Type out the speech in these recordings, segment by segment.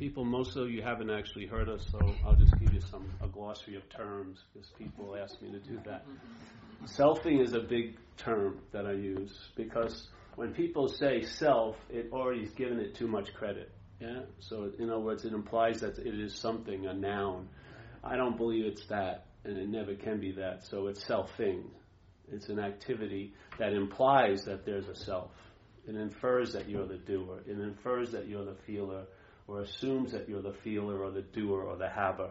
people, most of you haven't actually heard us, so I'll just give you some a glossary of terms because people ask me to do that. Selfing is a big term that I use because when people say self, it already is given it too much credit. Yeah. So in other words, it implies that it is something, a noun. I don't believe it's that, and it never can be that. So it's selfing. It's an activity that implies that there's a self. It infers that you're the doer. It infers that you're the feeler, or assumes that you're the feeler or the doer or the haver.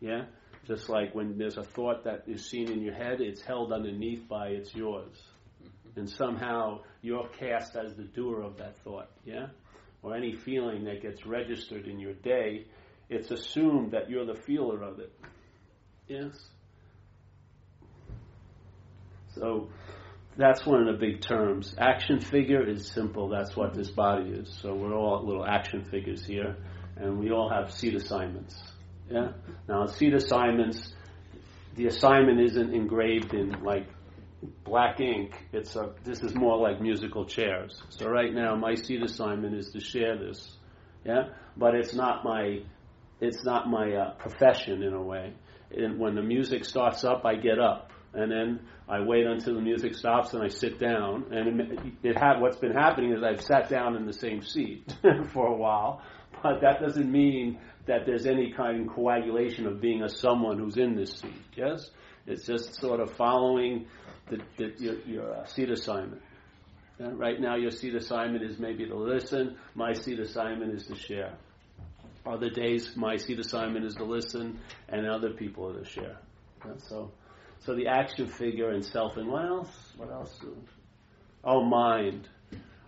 Yeah? Just like when there's a thought that is seen in your head, it's held underneath by it's yours. Mm-hmm. And somehow you're cast as the doer of that thought. Yeah? Or any feeling that gets registered in your day, it's assumed that you're the feeler of it. Yes? So that's one of the big terms. Action figure is simple. That's what this body is. So we're all little action figures here, and we all have seat assignments. Yeah. Now seat assignments, the assignment isn't engraved in like black ink. It's a. This is more like musical chairs. So right now, my seat assignment is to share this. Yeah. But it's not my. It's not my uh, profession in a way. And when the music starts up, I get up and then I wait until the music stops and I sit down. And it, it ha- what's been happening is I've sat down in the same seat for a while, but that doesn't mean that there's any kind of coagulation of being a someone who's in this seat. Yes, it's just sort of following the, the, your, your uh, seat assignment. Yeah? Right now, your seat assignment is maybe to listen. My seat assignment is to share. Other days, my seat assignment is to listen, and other people are to share. Yeah? So. So the action figure and self and what else? What else? Oh, mind.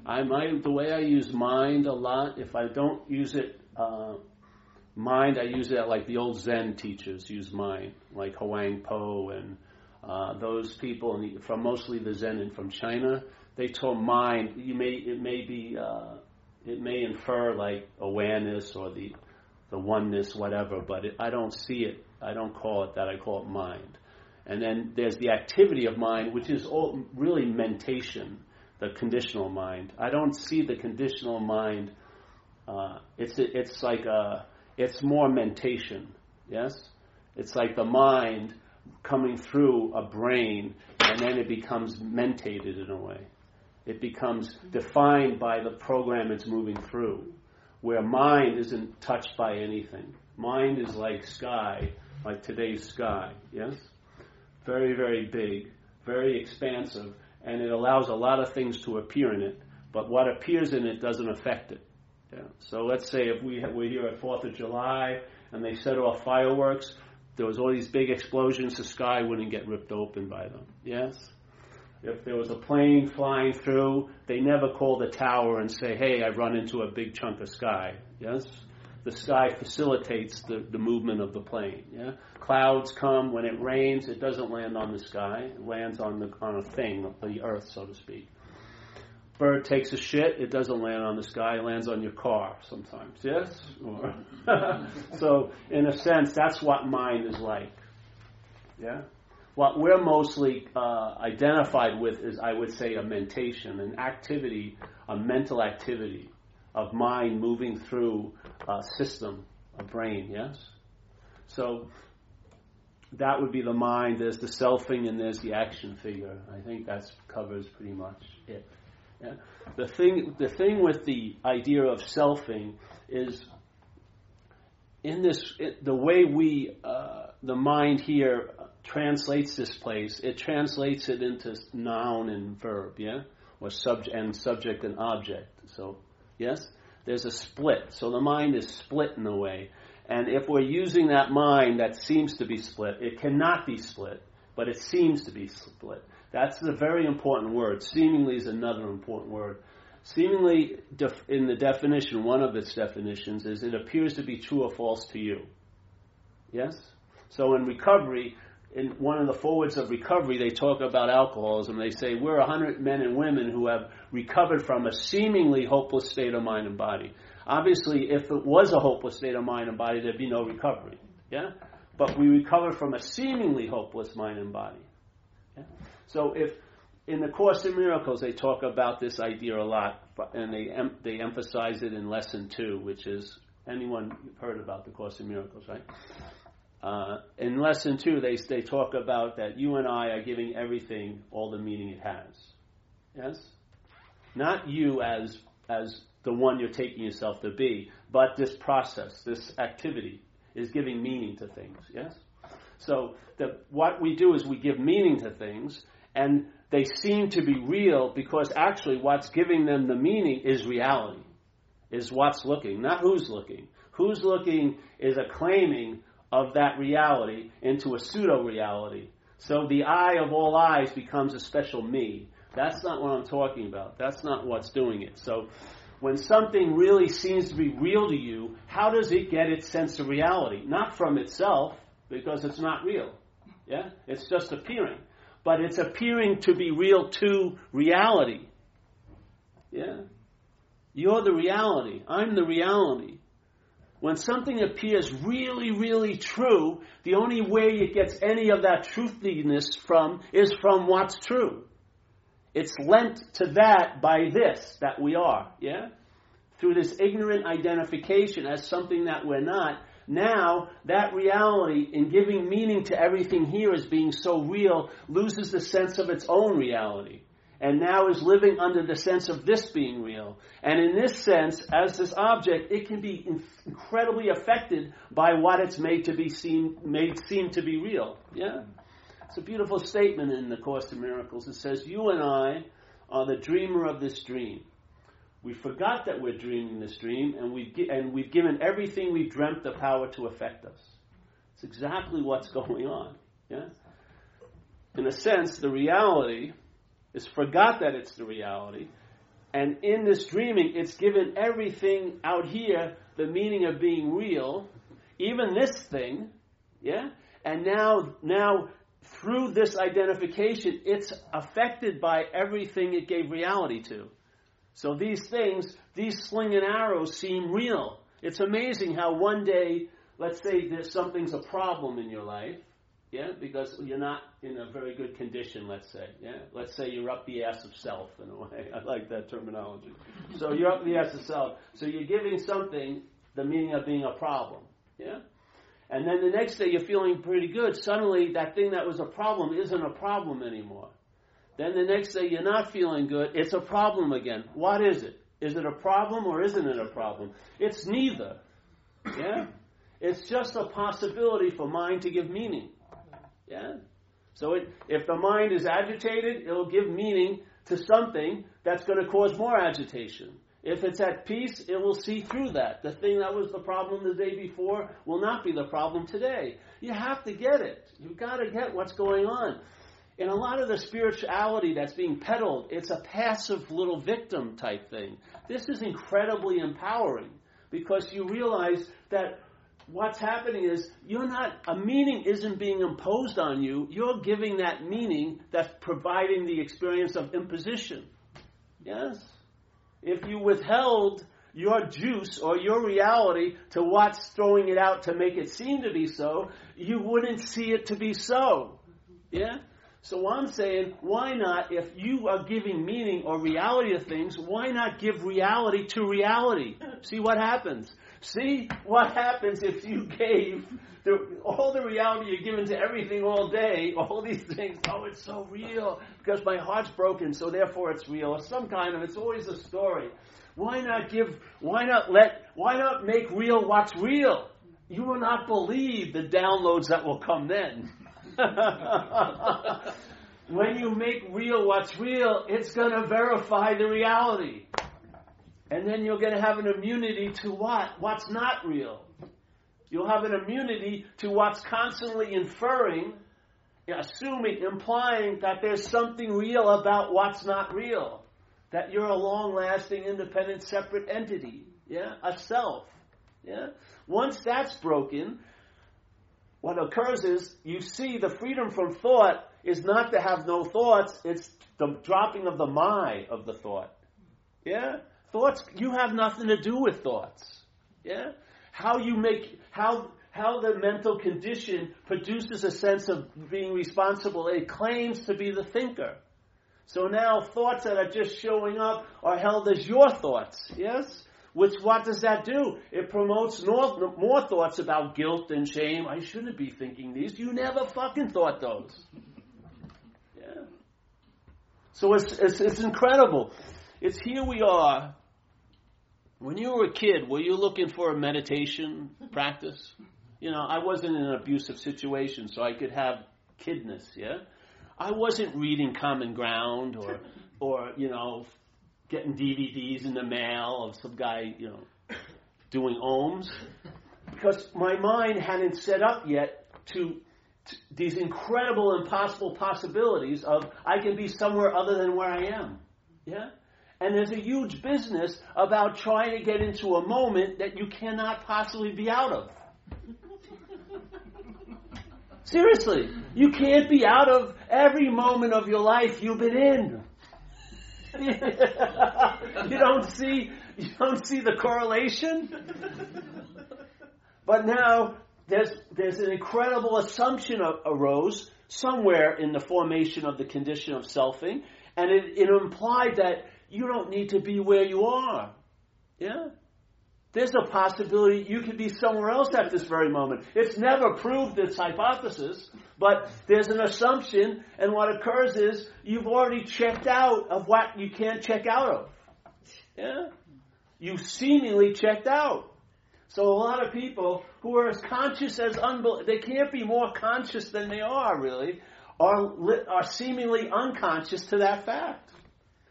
I mind the way I use mind a lot. If I don't use it, uh, mind, I use it like the old Zen teachers use mind, like Huang Po and uh, those people the, from mostly the Zen and from China. They taught mind. You may it may be uh, it may infer like awareness or the the oneness, whatever. But it, I don't see it. I don't call it that. I call it mind. And then there's the activity of mind, which is all really mentation, the conditional mind. I don't see the conditional mind. Uh, it's it's like a it's more mentation. Yes, it's like the mind coming through a brain, and then it becomes mentated in a way. It becomes defined by the program it's moving through, where mind isn't touched by anything. Mind is like sky, like today's sky. Yes very, very big, very expansive, and it allows a lot of things to appear in it, but what appears in it doesn't affect it. Yeah. So let's say if we we're here at Fourth of July and they set off fireworks, there was all these big explosions, the sky wouldn't get ripped open by them. Yes. If there was a plane flying through, they never call the tower and say, "Hey, I've run into a big chunk of sky." Yes the sky facilitates the, the movement of the plane. Yeah? Clouds come when it rains, it doesn't land on the sky, it lands on the on a thing, the earth, so to speak. Bird takes a shit, it doesn't land on the sky, it lands on your car sometimes, yes? Or so in a sense, that's what mind is like. Yeah? What we're mostly uh, identified with is, I would say, a mentation, an activity, a mental activity of mind moving through a system, a brain, yes? So that would be the mind, there's the selfing, and there's the action figure. I think that covers pretty much it. Yeah? The thing, the thing with the idea of selfing is in this, it, the way we, uh, the mind here translates this place, it translates it into noun and verb, yeah, or subject and subject and object. So Yes? There's a split. So the mind is split in a way. And if we're using that mind that seems to be split, it cannot be split, but it seems to be split. That's a very important word. Seemingly is another important word. Seemingly, in the definition, one of its definitions is it appears to be true or false to you. Yes? So in recovery, in one of the forewords of recovery, they talk about alcoholism. They say we're hundred men and women who have recovered from a seemingly hopeless state of mind and body. Obviously, if it was a hopeless state of mind and body, there'd be no recovery. Yeah, but we recover from a seemingly hopeless mind and body. Yeah? So if in the Course in Miracles they talk about this idea a lot, and they em- they emphasize it in lesson two, which is Anyone you've heard about the Course in Miracles, right? Uh, in lesson two, they they talk about that you and I are giving everything all the meaning it has. Yes, not you as as the one you're taking yourself to be, but this process, this activity, is giving meaning to things. Yes. So the, what we do is we give meaning to things, and they seem to be real because actually what's giving them the meaning is reality, is what's looking, not who's looking. Who's looking is a claiming of that reality into a pseudo reality. So the I of all eyes becomes a special me. That's not what I'm talking about. That's not what's doing it. So when something really seems to be real to you, how does it get its sense of reality? Not from itself, because it's not real. Yeah? It's just appearing. But it's appearing to be real to reality. Yeah? You're the reality. I'm the reality. When something appears really, really true, the only way it gets any of that truthiness from is from what's true. It's lent to that by this, that we are, yeah? Through this ignorant identification as something that we're not, now that reality in giving meaning to everything here as being so real loses the sense of its own reality and now is living under the sense of this being real. And in this sense, as this object, it can be incredibly affected by what it's made to be seen, made seem to be real. Yeah? It's a beautiful statement in the Course in Miracles. It says, You and I are the dreamer of this dream. We forgot that we're dreaming this dream, and we've, and we've given everything we've dreamt the power to affect us. It's exactly what's going on. Yeah? In a sense, the reality is forgot that it's the reality. And in this dreaming, it's given everything out here the meaning of being real, even this thing, yeah? And now, now through this identification, it's affected by everything it gave reality to. So these things, these sling and arrows seem real. It's amazing how one day, let's say there's something's a problem in your life, yeah, because you're not in a very good condition, let's say. Yeah, let's say you're up the ass of self in a way. I like that terminology. So you're up the ass of self. So you're giving something the meaning of being a problem. Yeah, and then the next day you're feeling pretty good. Suddenly that thing that was a problem isn't a problem anymore. Then the next day you're not feeling good. It's a problem again. What is it? Is it a problem or isn't it a problem? It's neither. Yeah? It's just a possibility for mind to give meaning. Yeah? So it, if the mind is agitated, it'll give meaning to something that's going to cause more agitation. If it's at peace, it will see through that. The thing that was the problem the day before will not be the problem today. You have to get it. You've got to get what's going on. In a lot of the spirituality that's being peddled, it's a passive little victim type thing. This is incredibly empowering because you realize that what's happening is you're not, a meaning isn't being imposed on you. You're giving that meaning that's providing the experience of imposition. Yes? If you withheld your juice or your reality to what's throwing it out to make it seem to be so, you wouldn't see it to be so. Yeah? So I'm saying, why not, if you are giving meaning or reality to things, why not give reality to reality? See what happens. See what happens if you gave the, all the reality you're given to everything all day, all these things. Oh, it's so real because my heart's broken, so therefore it's real. Or some kind of, it's always a story. Why not give, why not let, why not make real what's real? You will not believe the downloads that will come then. when you make real what's real, it's going to verify the reality. And then you're going to have an immunity to what? What's not real. You'll have an immunity to what's constantly inferring, assuming, implying that there's something real about what's not real. That you're a long lasting, independent, separate entity. Yeah? A self. Yeah? Once that's broken, what occurs is you see the freedom from thought is not to have no thoughts, it's the dropping of the my of the thought. Yeah? Thoughts, you have nothing to do with thoughts. Yeah? How you make, how, how the mental condition produces a sense of being responsible, it claims to be the thinker. So now thoughts that are just showing up are held as your thoughts. Yes? Which what does that do? It promotes more, more thoughts about guilt and shame. I shouldn't be thinking these. You never fucking thought those. Yeah. So it's, it's, it's incredible. It's here we are. When you were a kid, were you looking for a meditation practice? You know, I wasn't in an abusive situation, so I could have kidness, yeah? I wasn't reading Common Ground or, or you know, getting DVDs in the mail of some guy, you know, doing ohms, because my mind hadn't set up yet to, to these incredible, impossible possibilities of I can be somewhere other than where I am. Yeah? And there's a huge business about trying to get into a moment that you cannot possibly be out of. Seriously, you can't be out of every moment of your life you've been in. you don't see you don't see the correlation. But now there's there's an incredible assumption arose somewhere in the formation of the condition of selfing, and it, it implied that you don't need to be where you are. Yeah? There's a possibility you could be somewhere else at this very moment. It's never proved this hypothesis, but there's an assumption, and what occurs is you've already checked out of what you can't check out of. Yeah? You've seemingly checked out. So a lot of people who are as conscious as unbel- they can't be more conscious than they are really, are, are seemingly unconscious to that fact.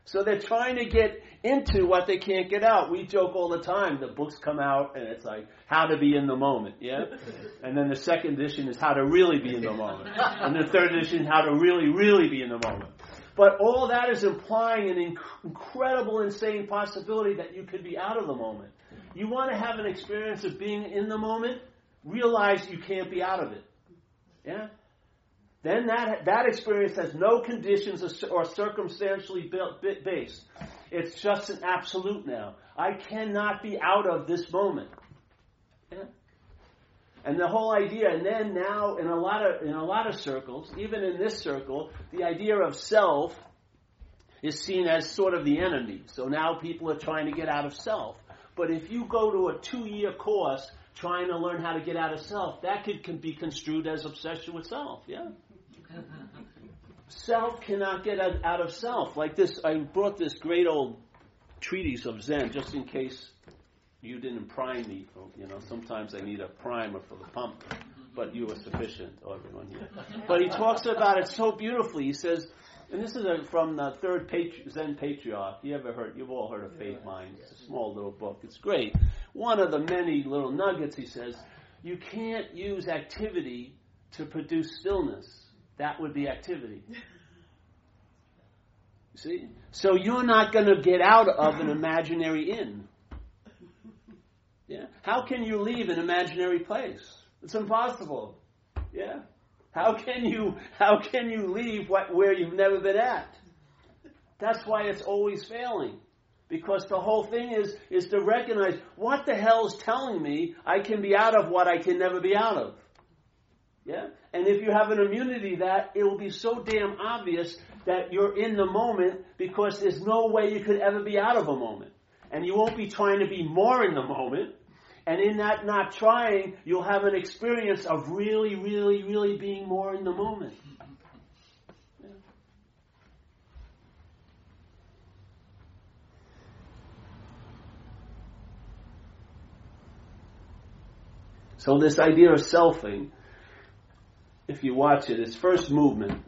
So they're trying to get into what they can't get out. We joke all the time. The books come out and it's like how to be in the moment, yeah. And then the second edition is how to really be in the moment, and the third edition how to really, really be in the moment. But all that is implying an inc- incredible, insane possibility that you could be out of the moment. You want to have an experience of being in the moment. Realize you can't be out of it. Yeah then that, that experience has no conditions or circumstantially built, based. It's just an absolute now. I cannot be out of this moment. Yeah? And the whole idea, and then now in a lot of in a lot of circles, even in this circle, the idea of self is seen as sort of the enemy. So now people are trying to get out of self. But if you go to a two-year course trying to learn how to get out of self, that could can be construed as obsession with self. Yeah self cannot get out of self. Like this, I brought this great old treatise of Zen just in case you didn't prime me. You know, sometimes I need a primer for the pump, but you are sufficient, oh, everyone here. But he talks about it so beautifully. He says, and this is a, from the third patri- Zen patriarch. You ever heard? You've all heard of Faith Mind. It's a small little book. It's great. One of the many little nuggets. He says, you can't use activity to produce stillness that would be activity. See? So you're not going to get out of an imaginary inn. Yeah? How can you leave an imaginary place? It's impossible. Yeah? How can you how can you leave what, where you've never been at? That's why it's always failing. Because the whole thing is is to recognize what the hell is telling me I can be out of what I can never be out of. Yeah? And if you have an immunity that, it will be so damn obvious that you're in the moment because there's no way you could ever be out of a moment. And you won't be trying to be more in the moment. And in that not trying, you'll have an experience of really, really, really being more in the moment. So this idea of selfing if you watch it, its first movement.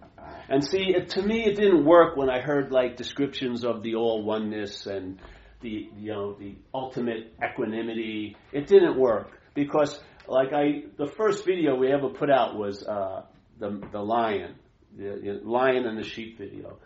And see, it, to me, it didn't work when I heard like descriptions of the all oneness and the you know the ultimate equanimity. It didn't work because like I, the first video we ever put out was uh, the the lion, the, the lion and the sheep video.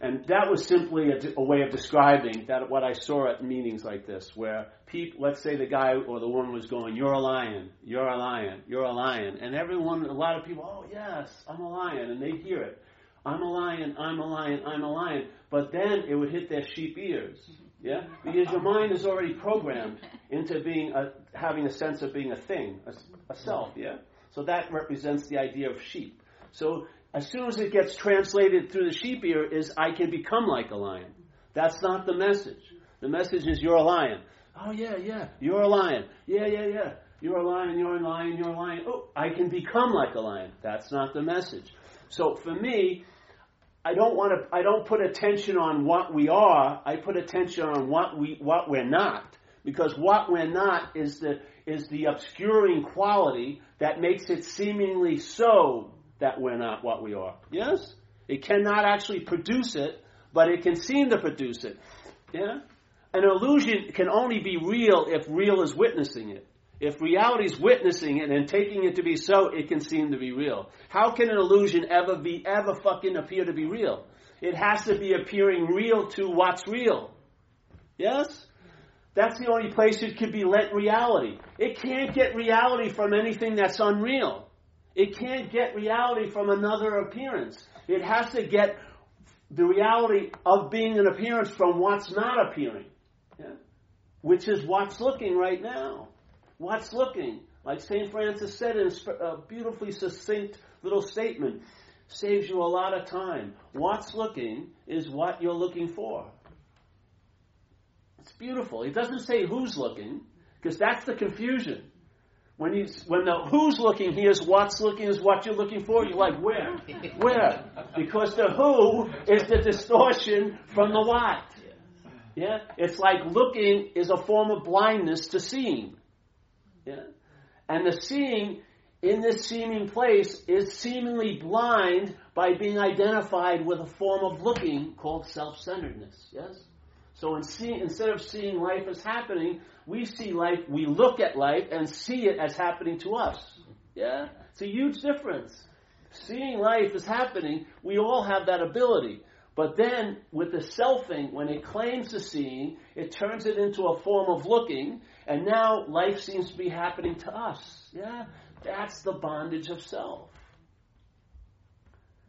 And that was simply a, a, way of describing that what I saw at meetings like this, where people, let's say the guy or the woman was going, "You're a lion, you're a lion, you're a lion," and everyone, a lot of people, "Oh yes, I'm a lion," and they hear it, "I'm a lion, I'm a lion, I'm a lion," but then it would hit their sheep ears, yeah, because your mind is already programmed into being a, having a sense of being a thing, a, a self, yeah. So that represents the idea of sheep. So as soon as it gets translated through the sheep ear is I can become like a lion. That's not the message. The message is you're a lion. Oh, yeah, yeah. You're a lion. Yeah, yeah, yeah. You're a lion, you're a lion, you're a lion. Oh, I can become like a lion. That's not the message. So for me, I don't want to, I don't put attention on what we are. I put attention on what we, what we're not. Because what we're not is the, is the obscuring quality that makes it seemingly so that we're not what we are. Yes? It cannot actually produce it, but it can seem to produce it. Yeah? An illusion can only be real if real is witnessing it. If reality is witnessing it and taking it to be so, it can seem to be real. How can an illusion ever be, ever fucking appear to be real? It has to be appearing real to what's real. Yes? That's the only place it could be let reality. It can't get reality from anything that's unreal. It can't get reality from another appearance. It has to get the reality of being an appearance from what's not appearing. Yeah? Which is what's looking right now. What's looking? Like St. Francis said in a uh, beautifully succinct little statement, saves you a lot of time. What's looking is what you're looking for. It's beautiful. It doesn't say who's looking, because that's the confusion. When you when the who's looking hears what's looking is what you're looking for, you're like, where? Where? Because the who is the distortion from the what. Yeah? It's like looking is a form of blindness to seeing. Yeah? And the seeing in this seeming place is seemingly blind by being identified with a form of looking called self-centeredness. Yes? So in see, instead of seeing life as happening, we see life, we look at life and see it as happening to us. Yeah? It's a huge difference. Seeing life as happening, we all have that ability. But then, with the selfing, when it claims the seeing, it turns it into a form of looking, and now life seems to be happening to us. Yeah? That's the bondage of self.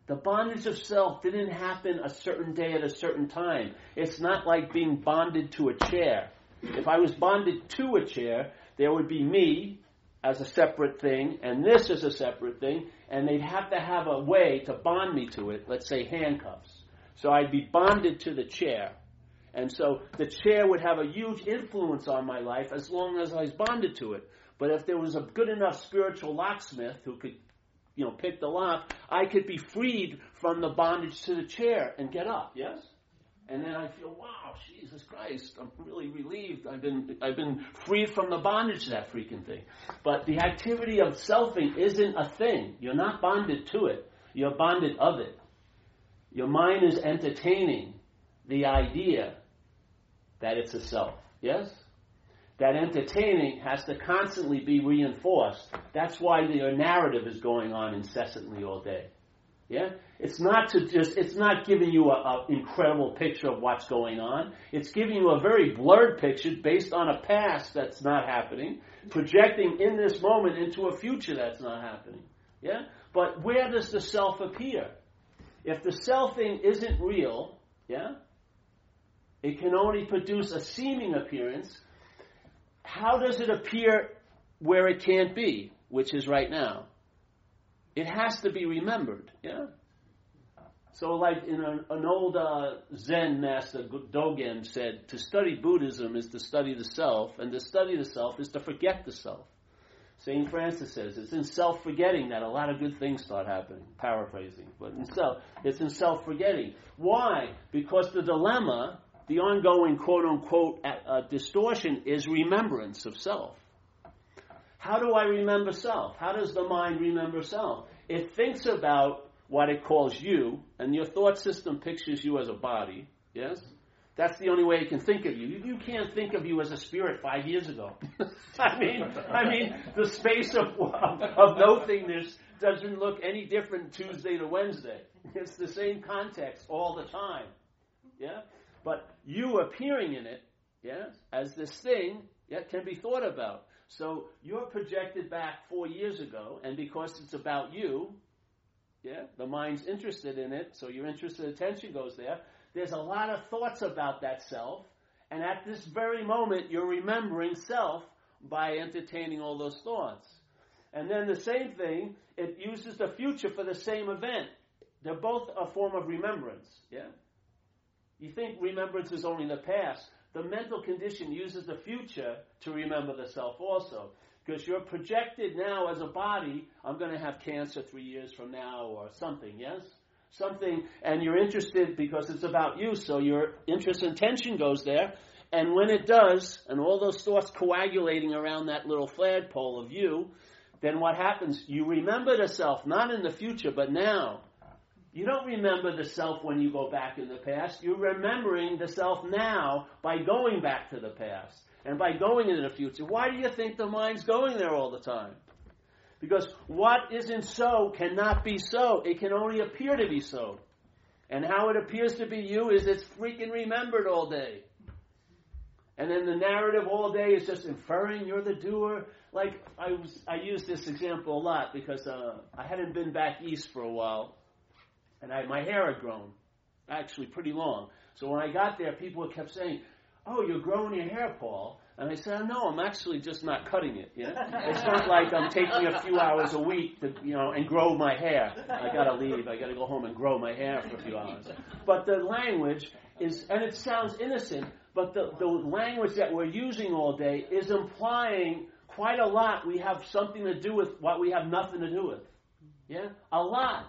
The bondage of self didn't happen a certain day at a certain time. It's not like being bonded to a chair. If I was bonded to a chair, there would be me as a separate thing, and this as a separate thing, and they'd have to have a way to bond me to it, let's say handcuffs. So I'd be bonded to the chair. And so the chair would have a huge influence on my life as long as I was bonded to it. But if there was a good enough spiritual locksmith who could, you know, pick the lock, I could be freed from the bondage to the chair and get up. Yes? And then I feel, wow, Jesus Christ, I'm really relieved. I've been, I've been freed from the bondage to that freaking thing. But the activity of selfing isn't a thing. You're not bonded to it. You're bonded of it. Your mind is entertaining the idea that it's a self. Yes? That entertaining has to constantly be reinforced. That's why your narrative is going on incessantly all day. Yeah? It's not to just, it's not giving you an incredible picture of what's going on. It's giving you a very blurred picture based on a past that's not happening, projecting in this moment into a future that's not happening. Yeah? But where does the self appear? If the selfing isn't real, yeah, it can only produce a seeming appearance. How does it appear where it can't be, which is right now? It has to be remembered, yeah? So, like in a, an old uh, Zen master, Dogen, said, to study Buddhism is to study the self, and to study the self is to forget the self. St. Francis says it's in self forgetting that a lot of good things start happening. Paraphrasing, but in self, it's in self forgetting. Why? Because the dilemma, the ongoing quote unquote uh, distortion, is remembrance of self. How do I remember self? How does the mind remember self? It thinks about what it calls you, and your thought system pictures you as a body, yes? That's the only way it can think of you. You can't think of you as a spirit five years ago. I mean, I mean, the space of of nothingness doesn't look any different Tuesday to Wednesday. It's the same context all the time. Yeah, but you appearing in it, yes, as this thing, yeah, can be thought about. So you're projected back four years ago, and because it's about you, yeah, the mind's interested in it, so your interested attention goes there. There's a lot of thoughts about that self, and at this very moment, you're remembering self by entertaining all those thoughts. And then the same thing, it uses the future for the same event. They're both a form of remembrance, yeah? You think remembrance is only the past. The mental condition uses the future to remember the self also. Because you're projected now as a body, I'm going to have cancer three years from now or something, yes? Something, and you're interested because it's about you, so your interest and tension goes there. And when it does, and all those thoughts coagulating around that little flagpole of you, then what happens? You remember the self, not in the future, but now. You don't remember the self when you go back in the past. You're remembering the self now by going back to the past and by going into the future. Why do you think the mind's going there all the time? Because what isn't so cannot be so. It can only appear to be so. And how it appears to be you is it's freaking remembered all day. And then the narrative all day is just inferring you're the doer. Like I was, I use this example a lot because uh, I hadn't been back east for a while, and I, my hair had grown, actually pretty long. So when I got there, people kept saying, "Oh, you're growing your hair, Paul." And I said, "No, I'm actually just not cutting it. You know? it's not like I'm taking a few hours a week to, you know, and grow my hair. I got to leave. I got to go home and grow my hair for a few hours." But the language is, and it sounds innocent, but the, the language that we're using all day is implying quite a lot we have something to do with what we have nothing to do with. Yeah? A lot.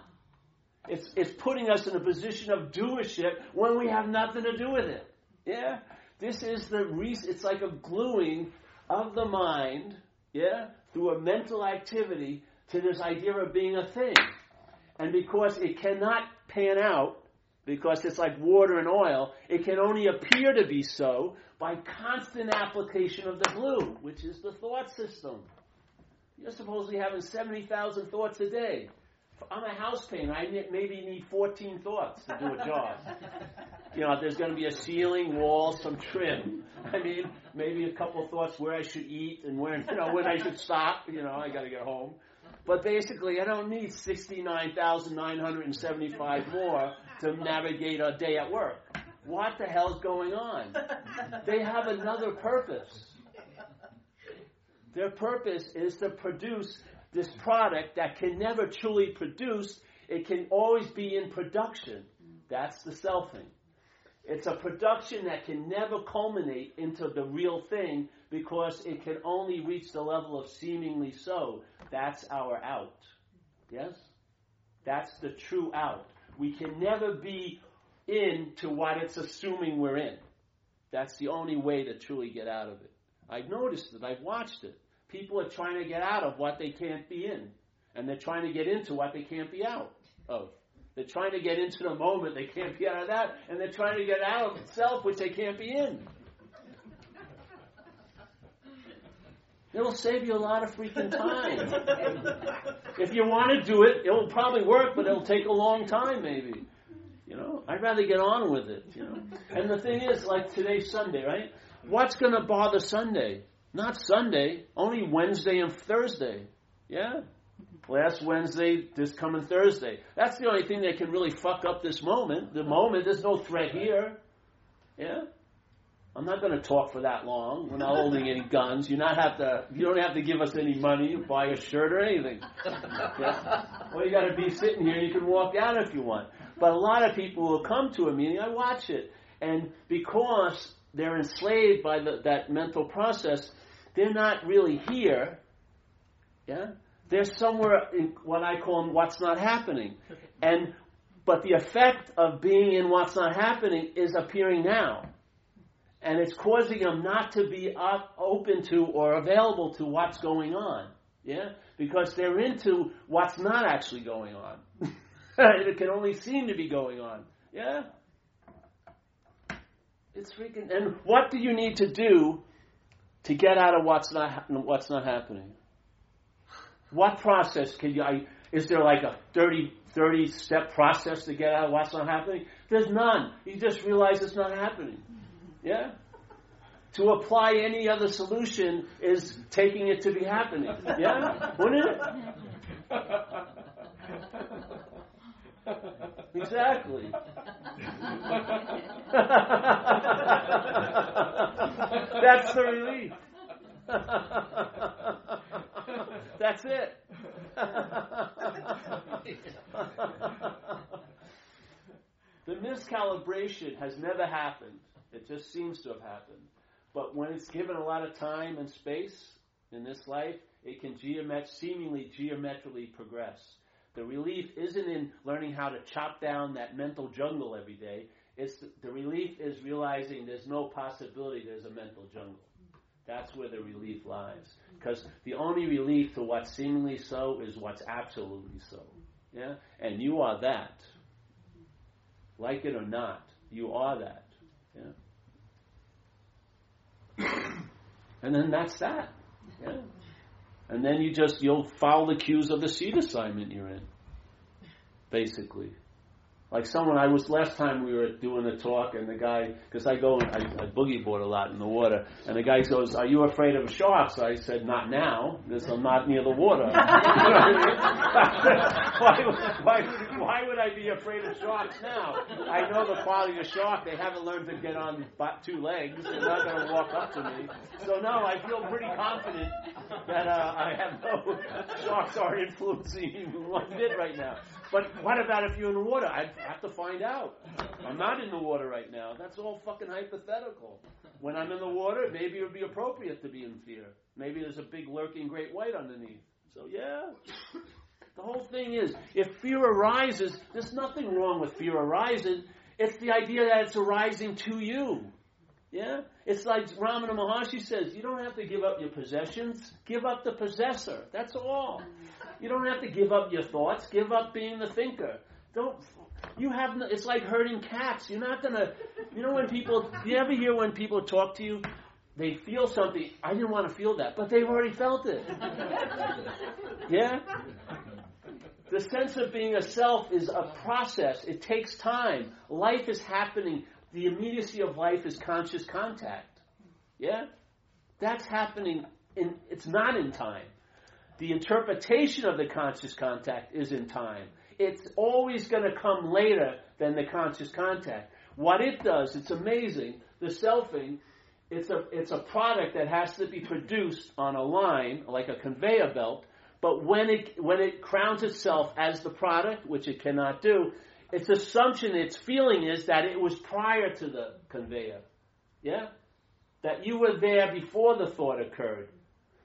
It's, it's putting us in a position of doership when we have nothing to do with it. Yeah? This is the reason, it's like a gluing of the mind, yeah, through a mental activity to this idea of being a thing. And because it cannot pan out, because it's like water and oil, it can only appear to be so by constant application of the glue, which is the thought system. You're supposedly having 70,000 thoughts a day. I'm a house painter. I maybe need 14 thoughts to do a job. you know, there's going to be a ceiling, wall, some trim. I mean, maybe a couple thoughts where I should eat and when, you know, when I should stop. You know, I got to get home. But basically, I don't need 69,975 more to navigate a day at work. What the hell's going on? They have another purpose. Their purpose is to produce this product that can never truly produce, it can always be in production. That's the selfing. It's a production that can never culminate into the real thing because it can only reach the level of seemingly so. That's our out. Yes? That's the true out. We can never be in to what it's assuming we're in. That's the only way to truly get out of it. I've noticed it. I've watched it. People are trying to get out of what they can't be in. And they're trying to get into what they can't be out of. They're trying to get into the moment, they can't be out of that, and they're trying to get out of itself, which they can't be in. It'll save you a lot of freaking time. if you want to do it, it'll probably work, but it'll take a long time, maybe. You know, I'd rather get on with it. You know, and the thing is, like today's Sunday, right? What's going to bother Sunday? Not Sunday, only Wednesday and Thursday. Yeah, last Wednesday, this coming Thursday. That's the only thing that can really fuck up this moment. The moment, there's no threat here. Yeah? I'm not going to talk for that long. We're not holding any guns. You not have to. You don't have to give us any money, to buy a shirt or anything. Yeah? Well, you got to be sitting here. You can walk out if you want. But a lot of people will come to a meeting. I watch it, and because they're enslaved by the, that mental process, they're not really here. Yeah, they're somewhere in what I call what's not happening. And but the effect of being in what's not happening is appearing now. And it's causing them not to be up, open to or available to what's going on. Yeah? Because they're into what's not actually going on. it can only seem to be going on. Yeah? It's freaking and what do you need to do to get out of what's not what's not happening? What process can you, I, is there like a 30, 30 step process to get out of what's not happening? There's none. You just realize it's not happening. Yeah? To apply any other solution is taking it to be happening. Yeah? Wouldn't it? exactly. That's the relief. That's it. the miscalibration has never happened. It just seems to have happened. But when it's given a lot of time and space in this life, it can geomet- seemingly geometrically progress. The relief isn't in learning how to chop down that mental jungle every day. It's the, relief is realizing there's no possibility there's a mental jungle. That's where the relief lies. Because the only relief to what's seemingly so is what's absolutely so. Yeah? And you are that. Like it or not, you are that. Yeah? and then that's that. Yeah? And then you just, you'll follow the cues of the seed assignment you're in. Basically. Like someone, I was last time we were doing a talk, and the guy, because I go, I, I boogie board a lot in the water, and the guy goes, "Are you afraid of sharks?" I said, "Not now, because I'm not near the water." why, why, why would I be afraid of sharks now? I know the quality of shark; they haven't learned to get on two legs. They're not going to walk up to me. So no, I feel pretty confident that uh, I have no sharks are influencing me one bit right now. But what about if you're in the water? I'd have to find out. I'm not in the water right now. That's all fucking hypothetical. When I'm in the water, maybe it would be appropriate to be in fear. Maybe there's a big lurking great white underneath. So yeah. The whole thing is, if fear arises, there's nothing wrong with fear arising. It's the idea that it's arising to you. Yeah? It's like Ramana Maharshi says, you don't have to give up your possessions, give up the possessor. That's all. You don't have to give up your thoughts, give up being the thinker. Don't you have no, it's like herding cats. You're not gonna you know when people you ever hear when people talk to you, they feel something. I didn't want to feel that, but they've already felt it. yeah? The sense of being a self is a process. It takes time. Life is happening the immediacy of life is conscious contact. Yeah? That's happening in, it's not in time. The interpretation of the conscious contact is in time. It's always going to come later than the conscious contact. What it does, it's amazing. The selfing, it's a, it's a product that has to be produced on a line, like a conveyor belt, but when it, when it crowns itself as the product, which it cannot do, its assumption, its feeling is that it was prior to the conveyor. Yeah? That you were there before the thought occurred.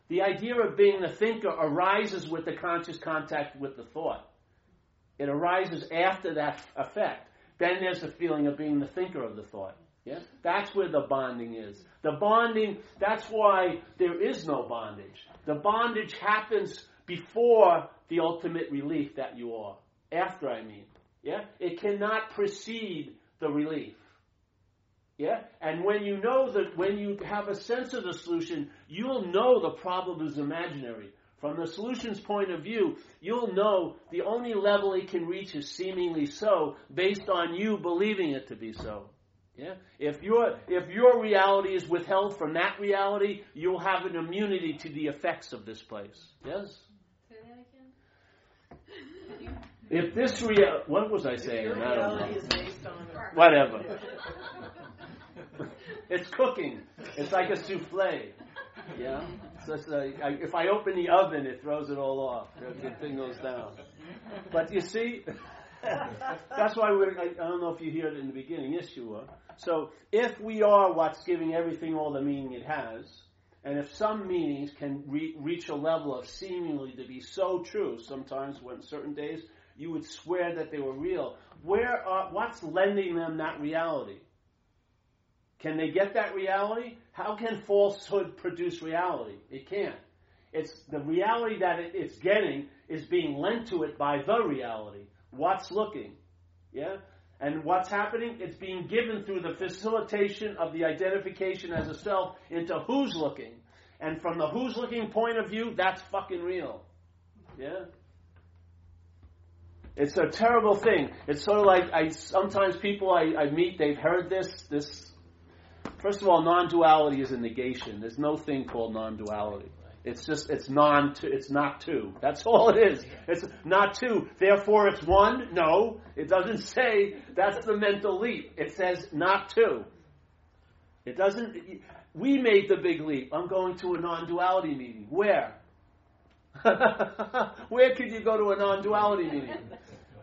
The idea of being the thinker arises with the conscious contact with the thought. It arises after that effect. Then there's the feeling of being the thinker of the thought. Yeah? That's where the bonding is. The bonding, that's why there is no bondage. The bondage happens before the ultimate relief that you are. After, I mean. Yeah? It cannot precede the relief. Yeah? And when you know that, when you have a sense of the solution, you'll know the problem is imaginary. From the solution's point of view, you'll know the only level it can reach is seemingly so based on you believing it to be so. Yeah? If your, if your reality is withheld from that reality, you'll have an immunity to the effects of this place. Yes? Say that again? If this real, what was I saying? Is based on whatever. it's cooking. It's like a souffle. Yeah. So it's like, I, if I open the oven, it throws it all off. The thing goes down. But you see, that's why we're. I, I, don't know if you hear it in the beginning. Yes, you. So if we are what's giving everything all the meaning it has, and if some meanings can re- reach a level of seemingly to be so true, sometimes when certain days you would swear that they were real. Where are, what's lending them that reality? Can they get that reality? How can falsehood produce reality? It can't. It's the reality that it, it's getting is being lent to it by the reality. What's looking? Yeah? And what's happening? It's being given through the facilitation of the identification as a self into who's looking. And from the who's looking point of view, that's fucking real. Yeah? It's a terrible thing. It's sort of like I sometimes people I, I meet they've heard this this. First of all, non-duality is a negation. There's no thing called non-duality. It's just it's non it's not two. That's all it is. It's not two. Therefore it's one. No, it doesn't say that's the mental leap. It says not two. It doesn't we made the big leap. I'm going to a non-duality meeting. Where? Where could you go to a non-duality meeting?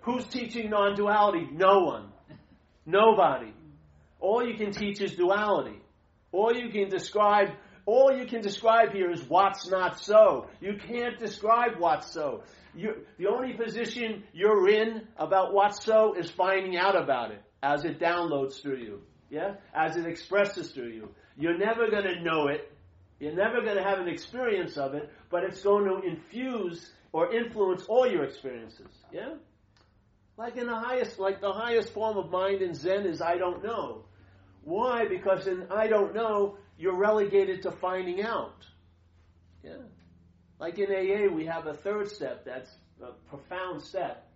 Who's teaching non-duality? No one. Nobody. All you can teach is duality. All you can describe, all you can describe here is what's not so. You can't describe what's so. You, the only position you're in about what's so is finding out about it as it downloads through you. Yeah? As it expresses through you. You're never going to know it. You're never going to have an experience of it, but it's going to infuse or influence all your experiences. Yeah? Like in the highest, like the highest form of mind in Zen is I don't know. Why? Because in I don't know, you're relegated to finding out. Yeah. Like in AA, we have a third step that's a profound step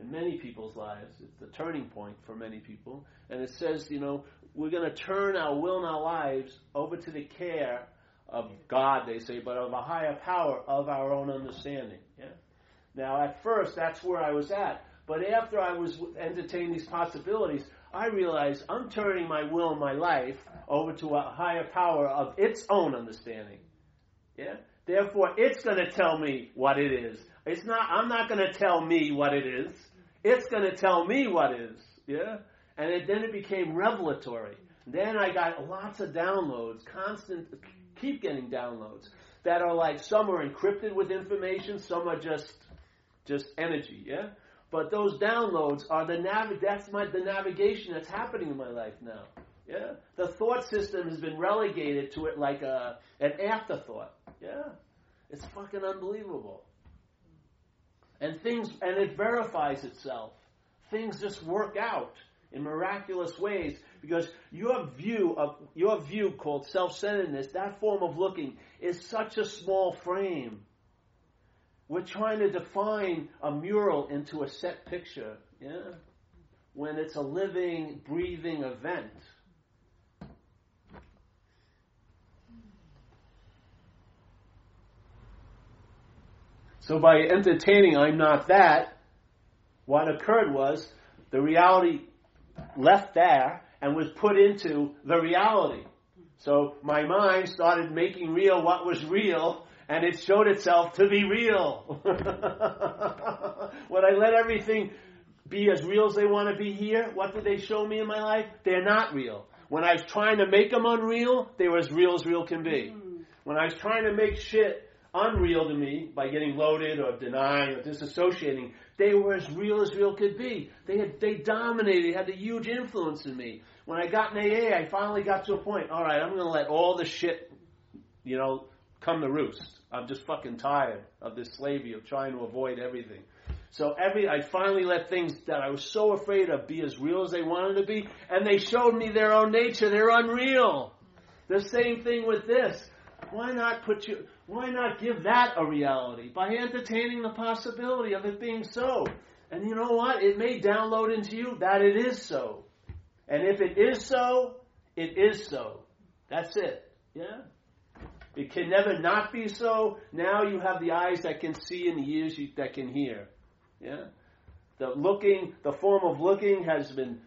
in many people's lives. It's the turning point for many people. And it says, you know, we're going to turn our will and our lives over to the care of God, they say, but of a higher power of our own understanding. Yeah. Now, at first, that's where I was at. But after I was entertaining these possibilities, I realize I'm turning my will my life over to a higher power of its own understanding. Yeah? Therefore, it's going to tell me what it is. It's not, I'm not going to tell me what it is. It's going to tell me what is. Yeah? And it, then it became revelatory. Then I got lots of downloads, constant, keep getting downloads that are like some are encrypted with information, some are just just energy, yeah? But those downloads are the nav- that's my the navigation that's happening in my life now. Yeah? The thought system has been relegated to it like a an afterthought. Yeah? It's fucking unbelievable. And things and it verifies itself. Things just work out in miraculous ways because your view of your view called self-centeredness, that form of looking, is such a small frame we're trying to define a mural into a set picture, yeah? When it's a living, breathing event. So by entertaining I'm not that, what occurred was the reality left there and was put into the reality. So my mind started making real what was real and it showed itself to be real. when I let everything be as real as they want to be here, what did they show me in my life? They're not real. When I was trying to make them unreal, they were as real as real can be. Mm. When I was trying to make shit unreal to me by getting loaded or denying or disassociating, they were as real as real could be. They had they dominated, had a huge influence in me. When I got in AA, I finally got to a point. All right, I'm going to let all the shit, you know, come to roost. I'm just fucking tired of this slavery of trying to avoid everything. So every I finally let things that I was so afraid of be as real as they wanted to be, and they showed me their own nature. They're unreal. The same thing with this. Why not put you? Why not give that a reality by entertaining the possibility of it being so? And you know what? It may download into you that it is so. And if it is so, it is so. That's it. Yeah? It can never not be so. Now you have the eyes that can see and the ears that can hear. Yeah? The looking, the form of looking has been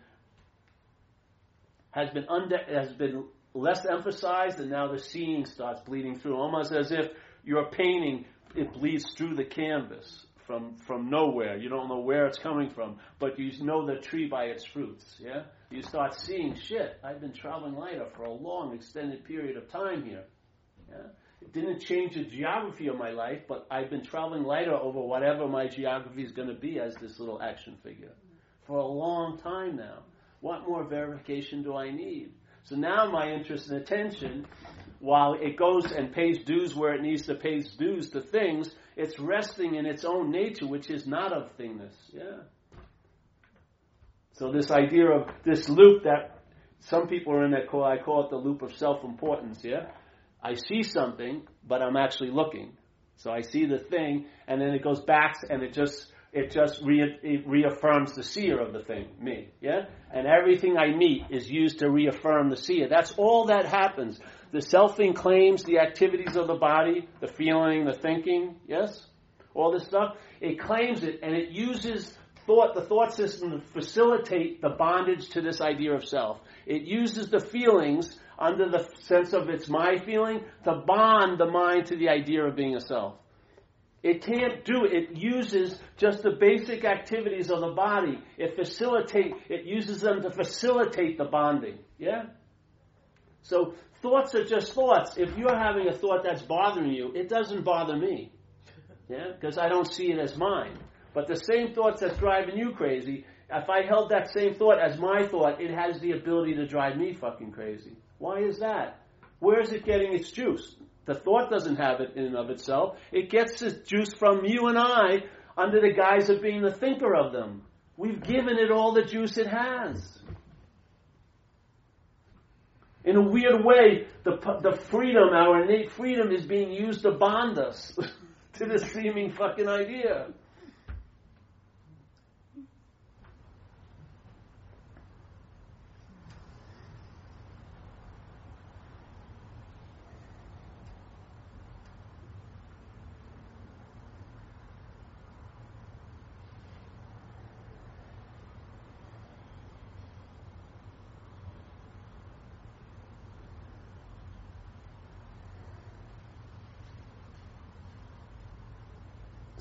has been under has been less emphasized, and now the seeing starts bleeding through, almost as if you're painting. It bleeds through the canvas from from nowhere. You don't know where it's coming from, but you know the tree by its fruits. Yeah, you start seeing shit. I've been traveling lighter for a long, extended period of time here. It didn't change the geography of my life, but I've been traveling lighter over whatever my geography is going to be as this little action figure for a long time now. What more verification do I need? So now my interest and attention, while it goes and pays dues where it needs to pay dues to things, it's resting in its own nature, which is not of thingness. Yeah. So this idea of this loop that some people are in that call, I call it the loop of self-importance. Yeah. I see something, but I'm actually looking. So I see the thing, and then it goes back, and it just it just re- it reaffirms the seer of the thing, me. Yeah, and everything I meet is used to reaffirm the seer. That's all that happens. The selfing claims the activities of the body, the feeling, the thinking. Yes, all this stuff. It claims it, and it uses thought, the thought system to facilitate the bondage to this idea of self. It uses the feelings under the sense of it's my feeling, to bond the mind to the idea of being a self. It can't do it. It uses just the basic activities of the body. It facilitate. It uses them to facilitate the bonding. Yeah. So thoughts are just thoughts. If you're having a thought that's bothering you, it doesn't bother me. Yeah, because I don't see it as mine. But the same thoughts that's driving you crazy, if I held that same thought as my thought, it has the ability to drive me fucking crazy. Why is that? Where is it getting its juice? The thought doesn't have it in and of itself. It gets its juice from you and I under the guise of being the thinker of them. We've given it all the juice it has. In a weird way, the, the freedom, our innate freedom, is being used to bond us to this seeming fucking idea.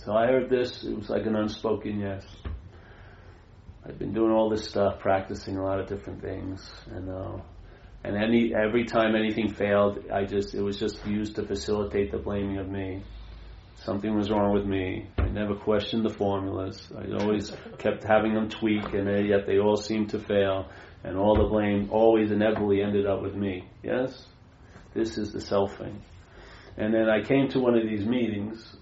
So I heard this, it was like an unspoken yes. I've been doing all this stuff, practicing a lot of different things, and uh, and any every time anything failed, I just it was just used to facilitate the blaming of me. Something was wrong with me. I never questioned the formulas. I always kept having them tweak, and yet they all seemed to fail, and all the blame always inevitably ended up with me. Yes, this is the self thing. And then I came to one of these meetings,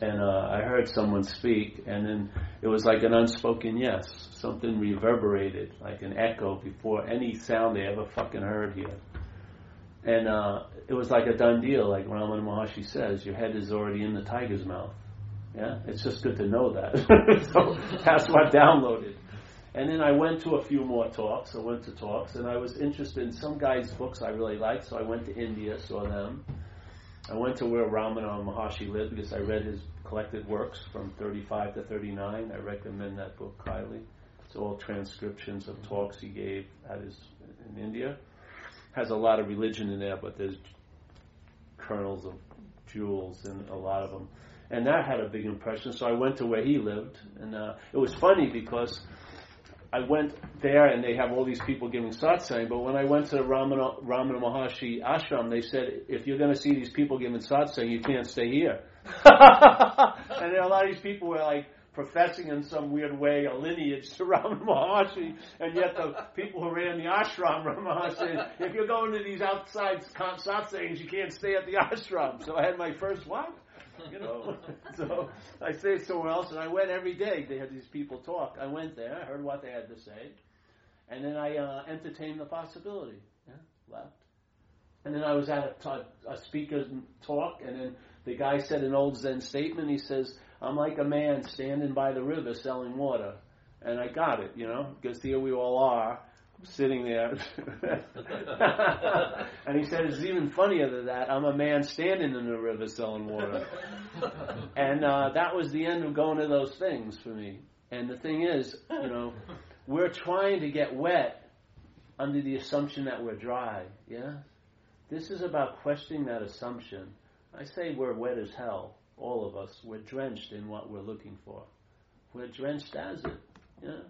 and uh, I heard someone speak, and then it was like an unspoken yes. Something reverberated, like an echo before any sound they ever fucking heard here. And uh, it was like a done deal, like Ramana Maharshi says, your head is already in the tiger's mouth. Yeah, it's just good to know that. so that's what I downloaded. And then I went to a few more talks. I went to talks, and I was interested in some guy's books I really liked, so I went to India, saw them. I went to where Ramana Maharshi lived because I read his collected works from 35 to 39. I recommend that book highly. It's all transcriptions of talks he gave at his in India. Has a lot of religion in there, but there's kernels of jewels in a lot of them, and that had a big impression. So I went to where he lived, and uh, it was funny because I went there and they have all these people giving satsang, but when I went to the Ramana, Ramana Maharshi ashram, they said, if you're going to see these people giving satsang, you can't stay here. and there are a lot of these people were like professing in some weird way a lineage to Ramana Maharshi, and yet the people who ran the ashram, Ramana Maharshi said, if you're going to these outside satsangs, you can't stay at the ashram. So I had my first what? you know. so I stayed somewhere else, and I went every day. They had these people talk. I went there, I heard what they had to say, and then I uh, entertained the possibility. Yeah, left. And then I was at a, a speaker's talk, and then the guy said an old Zen statement. He says, "I'm like a man standing by the river selling water." And I got it, you know, because here we all are, sitting there. and he said, it's even funnier than that. I'm a man standing in the river selling water. and uh, that was the end of going to those things for me. And the thing is, you know, we're trying to get wet under the assumption that we're dry. Yeah? This is about questioning that assumption. I say we're wet as hell, all of us. We're drenched in what we're looking for. We're drenched as it. Yeah?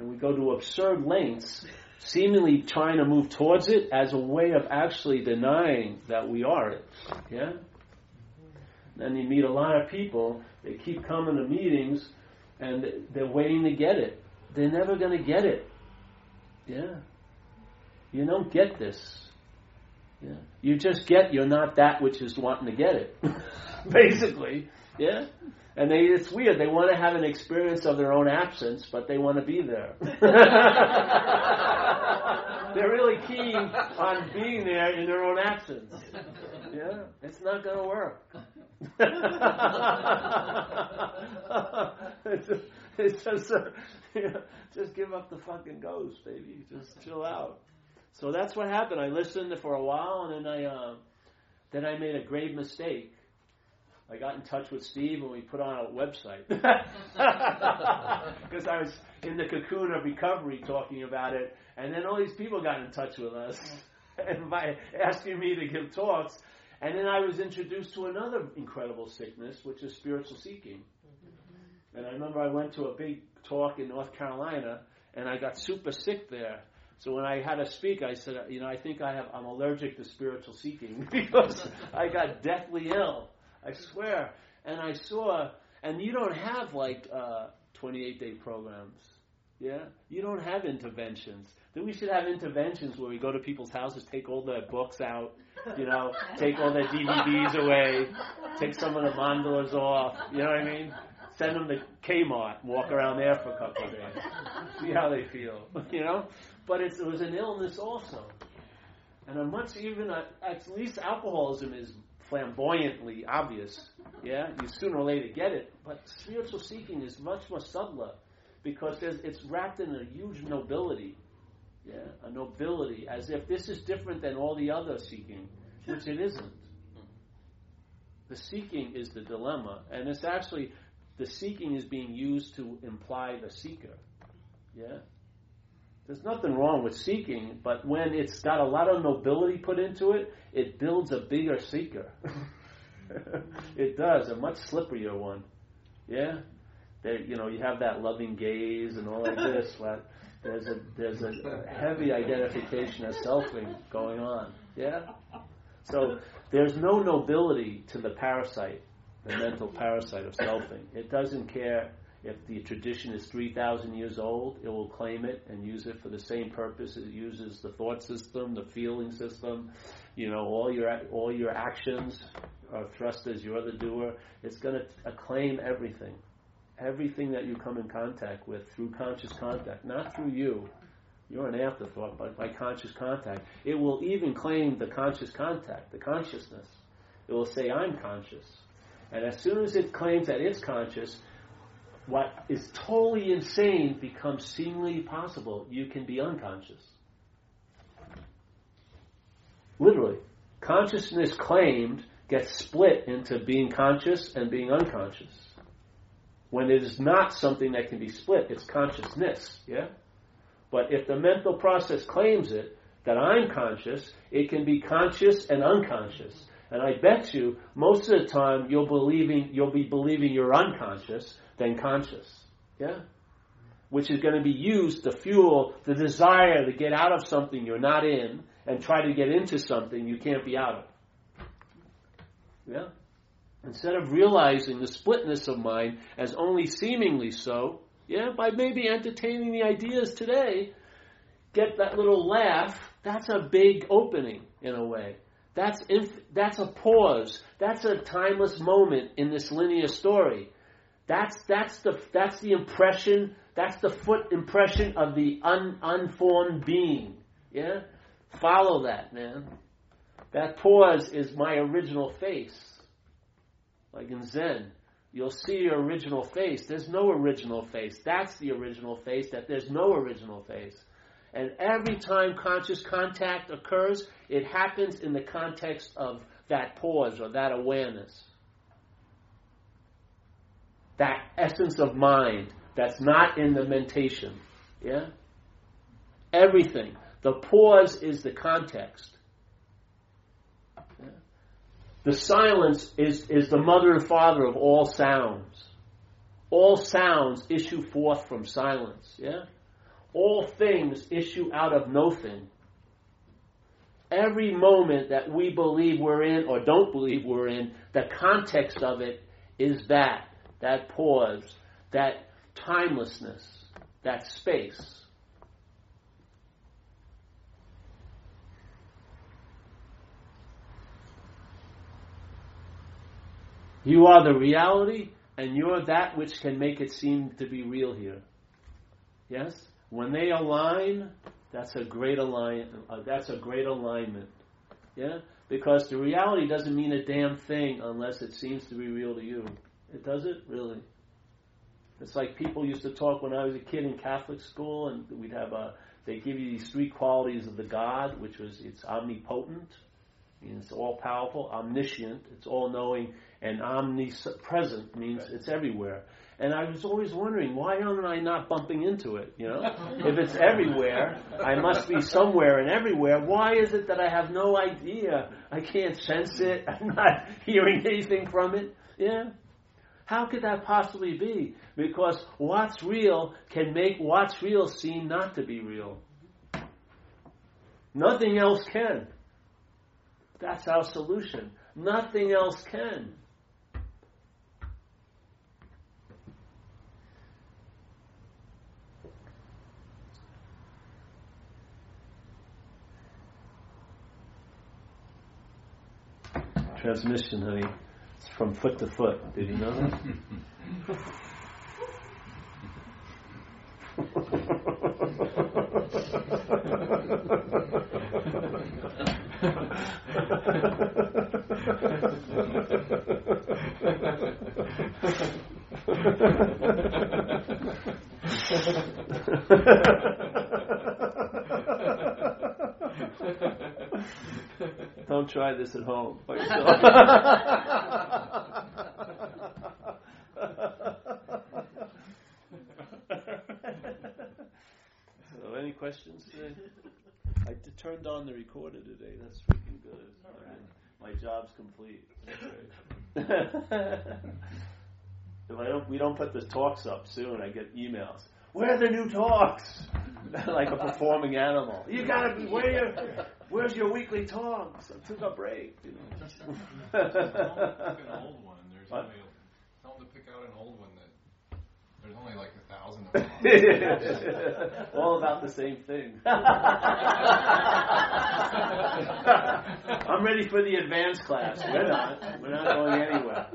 And we go to absurd lengths, seemingly trying to move towards it as a way of actually denying that we are it. Yeah? Then you meet a lot of people, they keep coming to meetings and they're waiting to get it. They're never going to get it. Yeah. You don't get this. Yeah. You just get you're not that which is wanting to get it. Basically. Yeah. And they, it's weird. They want to have an experience of their own absence, but they want to be there. They're really keen on being there in their own absence. Yeah, it's not going to work. it's, just, it's just, uh, you know, just give up the fucking ghost, baby. Just chill out. So that's what happened. I listened for a while, and then I, uh, then I made a grave mistake. I got in touch with Steve and we put on a website because I was in the cocoon of recovery talking about it, and then all these people got in touch with us and by asking me to give talks, And then I was introduced to another incredible sickness, which is spiritual seeking. And I remember I went to a big talk in North Carolina, and I got super sick there. So when I had to speak, I said, you know, I think I have, I'm allergic to spiritual seeking because I got deathly ill. I swear. And I saw, and you don't have like uh, 28 day programs. Yeah? You don't have interventions. Then we should have interventions where we go to people's houses, take all their books out, you know, take all their DVDs away, take some of the mandalas off. You know what I mean? Send them to Kmart, walk around there for a couple of days, see how they feel. You know, but it was an illness also, and a much even at least alcoholism is flamboyantly obvious. Yeah, you sooner or later get it, but spiritual seeking is much more subtler because it's wrapped in a huge nobility. Yeah, a nobility, as if this is different than all the other seeking, which it isn't. The seeking is the dilemma, and it's actually the seeking is being used to imply the seeker. Yeah? There's nothing wrong with seeking, but when it's got a lot of nobility put into it, it builds a bigger seeker. it does, a much slipperier one. Yeah? There, you know, you have that loving gaze and all this. there's a there's a heavy identification of selfing going on. Yeah. So there's no nobility to the parasite, the mental parasite of selfing. It doesn't care if the tradition is 3,000 years old, it will claim it and use it for the same purpose it uses the thought system, the feeling system. You know, all your all your actions are thrust as you're the doer. It's going to acclaim everything everything that you come in contact with through conscious contact, not through you. You're an afterthought, but by conscious contact. It will even claim the conscious contact, the consciousness. It will say, I'm conscious. And as soon as it claims that it's conscious, what is totally insane becomes seemingly possible. You can be unconscious. Literally. Consciousness claimed gets split into being conscious and being unconscious when it is not something that can be split. It's consciousness, yeah? But if the mental process claims it, that I'm conscious, it can be conscious and unconscious. And I bet you, most of the time, you'll believing you'll be believing you're unconscious than conscious. Yeah? Which is going to be used to fuel the desire to get out of something you're not in and try to get into something you can't be out of. Yeah? Instead of realizing the splitness of mind as only seemingly so, yeah, by maybe entertaining the ideas today, get that little laugh, that's a big opening in a way. That's inf- that's a pause. That's a timeless moment in this linear story. That's that's the that's the impression. That's the foot impression of the un, unformed being. Yeah, follow that, man. That pause is my original face. Like in Zen, you'll see your original face. There's no original face. That's the original face, that there's no original face. And every time conscious contact occurs, it happens in the context of that pause or that awareness. That essence of mind that's not in the mentation. Yeah? Everything. The pause is the context. The silence is, is the mother and father of all sounds. All sounds issue forth from silence. Yeah? All things issue out of nothing. Every moment that we believe we're in or don't believe we're in, the context of it is that, that pause, that timelessness, that space. You are the reality, and you're that which can make it seem to be real here. Yes? When they align, that's a great alignment. Uh, that's a great alignment. Yeah? Because the reality doesn't mean a damn thing unless it seems to be real to you. It does it? Really? It's like people used to talk when I was a kid in Catholic school, and we'd have a, they give you these three qualities of the God, which was it's omnipotent, it's all powerful, omniscient, it's all knowing, and omnipresent means it's everywhere. And I was always wondering, why am I not bumping into it? You know, if it's everywhere, I must be somewhere and everywhere. Why is it that I have no idea? I can't sense it. I'm not hearing anything from it. Yeah. How could that possibly be? Because what's real can make what's real seem not to be real. Nothing else can. That's our solution. Nothing else can. Transmission, honey. It's from foot to foot. Did you know that? Don't try this at home by yourself. so, any questions today? I t- turned on the recorder today. That's freaking good. I mean, my job's complete. if I don't, we don't put the talks up soon. I get emails. Where are the new talks? like a performing animal. You gotta be where you, where's your weekly talks? I took a break. You know. An old one. There's What? only tell them to pick out an old one that there's only like a thousand of them. All about the same thing. I'm ready for the advanced class. We're not. We're not going anywhere.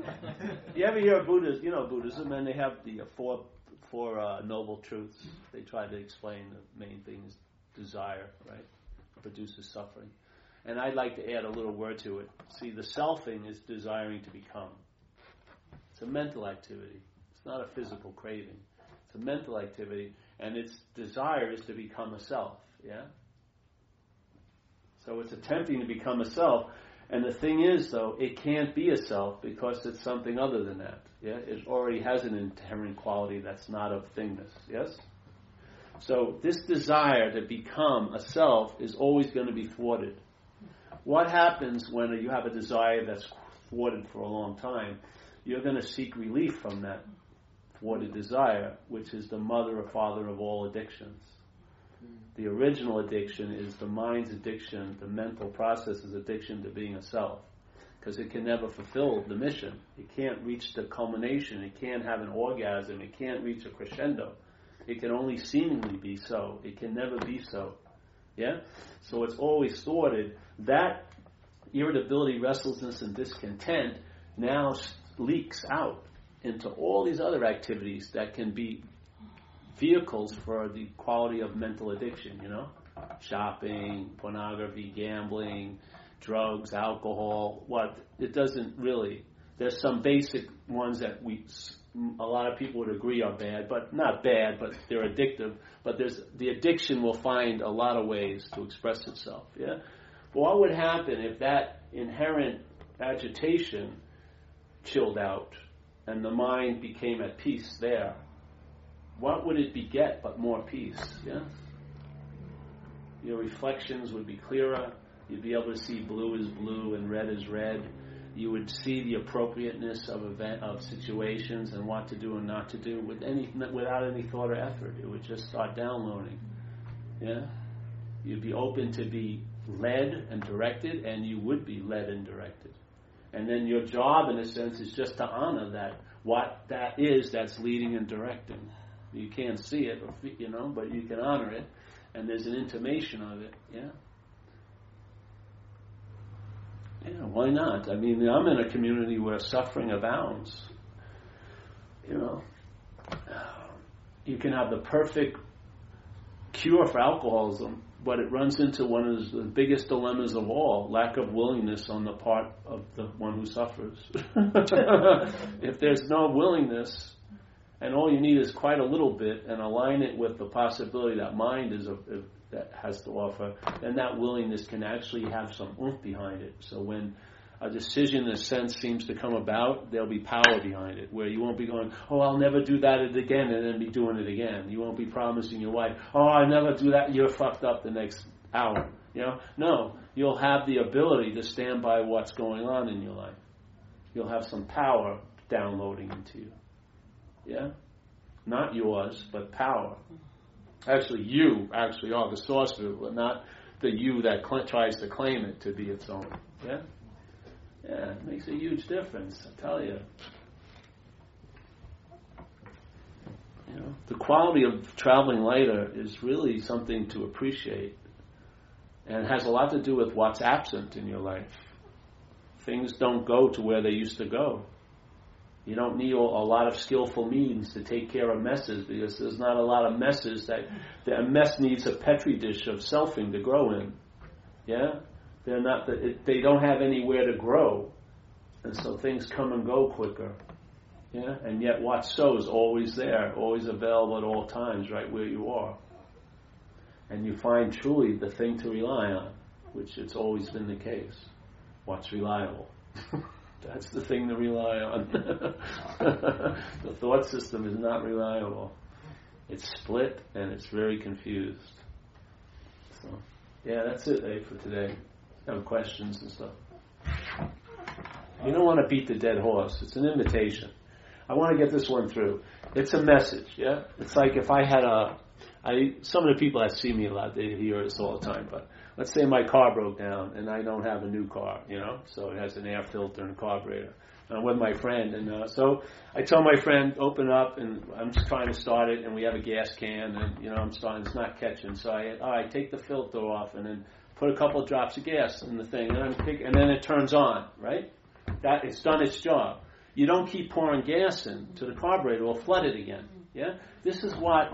You ever hear of Buddhism? You know Buddhism, and they have the uh, four four uh, noble truths. They try to explain the main things: desire, right, produces suffering. And I'd like to add a little word to it. See, the selfing is desiring to become. It's a mental activity. It's not a physical craving. It's a mental activity, and its desire is to become a self. Yeah. So it's attempting to become a self, and the thing is, though, it can't be a self because it's something other than that. Yeah, it already has an inherent quality that's not of thingness. Yes. So this desire to become a self is always going to be thwarted. What happens when you have a desire that's thwarted for a long time? You're going to seek relief from that thwarted desire, which is the mother or father of all addictions. The original addiction is the mind's addiction, the mental process's addiction to being a self. Because it can never fulfill the mission. It can't reach the culmination. It can't have an orgasm. It can't reach a crescendo. It can only seemingly be so. It can never be so. Yeah? So it's always thwarted. That irritability, restlessness, and discontent now leaks out into all these other activities that can be vehicles for the quality of mental addiction, you know? Shopping, pornography, gambling, drugs, alcohol. What? It doesn't really. There's some basic ones that we, a lot of people would agree are bad, but not bad, but they're addictive. But there's, the addiction will find a lot of ways to express itself, yeah? But what would happen if that inherent agitation chilled out and the mind became at peace there? what would it beget but more peace? Yes? Your reflections would be clearer. You'd be able to see blue is blue and red is red. You would see the appropriateness of event of situations and what to do and not to do with any without any thought or effort. It would just start downloading. Yeah? You'd be open to be led and directed, and you would be led and directed. And then your job, in a sense, is just to honor that what that is that's leading and directing. You can't see it, or you know, but you can honor it, and there's an intimation of it. Yeah. Yeah, why not? I mean, I'm in a community where suffering abounds. You know, you can have the perfect cure for alcoholism, but it runs into one of the biggest dilemmas of all lack of willingness on the part of the one who suffers. if there's no willingness, and all you need is quite a little bit, and align it with the possibility that mind is a, that has to offer, then that willingness can actually have some oomph behind it. So when a decision in a sense seems to come about, there'll be power behind it, where you won't be going, oh, I'll never do that again, and then be doing it again. You won't be promising your wife, oh, I never do that, you're fucked up the next hour. You know, no, you'll have the ability to stand by what's going on in your life. You'll have some power downloading into you. Yeah, not yours, but power. Mm-hmm. Actually, you actually are the source of it, but not the you that cl- tries to claim it to be its own. Yeah. Yeah, it makes a huge difference, I tell you. You know, the quality of traveling later is really something to appreciate and has a lot to do with what's absent in your life. Things don't go to where they used to go. You don't need a lot of skillful means to take care of messes because there's not a lot of messes that a mess needs a petri dish of selfing to grow in. Yeah, they're not. They don't have anywhere to grow, and so things come and go quicker. Yeah, and yet what so is always there, always available at all times, right where you are and you find truly the thing to rely on, which it's always been the case. What's reliable? That's the thing to rely on. the thought system is not reliable. It's split and it's very confused. So, yeah, that's it, eh, for today. Have questions and stuff. You don't want to beat the dead horse. It's an invitation. I want to get this one through. It's a message, yeah? It's like if I had a I some of the people that see me a lot they hear this all the time. But let's say my car broke down and I don't have a new car, you know, so it has an air filter and a carburetor. I'm with my friend, and uh, so I tell my friend, open up, and I'm just trying to start it, and we have a gas can, and you know I'm starting, it's not catching, so I, all right, take the filter off, and then put a couple of drops of gas in the thing, and I'm pick, and then it turns on, right? That it's done its job. You don't keep pouring gas in to the carburetor; will flood it again. Yeah, this is what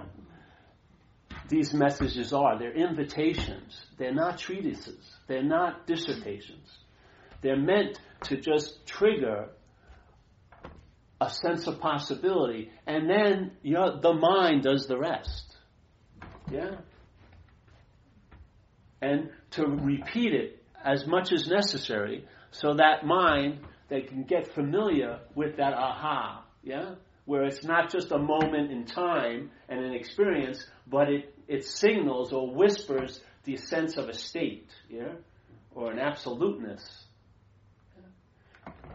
these messages are. They're invitations. They're not treatises. They're not dissertations. They're meant to just trigger a sense of possibility, and then you know, the mind does the rest. Yeah? And to repeat it as much as necessary so that mind they can get familiar with that aha, yeah? Where it's not just a moment in time and an experience, but it it signals or whispers the sense of a state, yeah, or an absoluteness.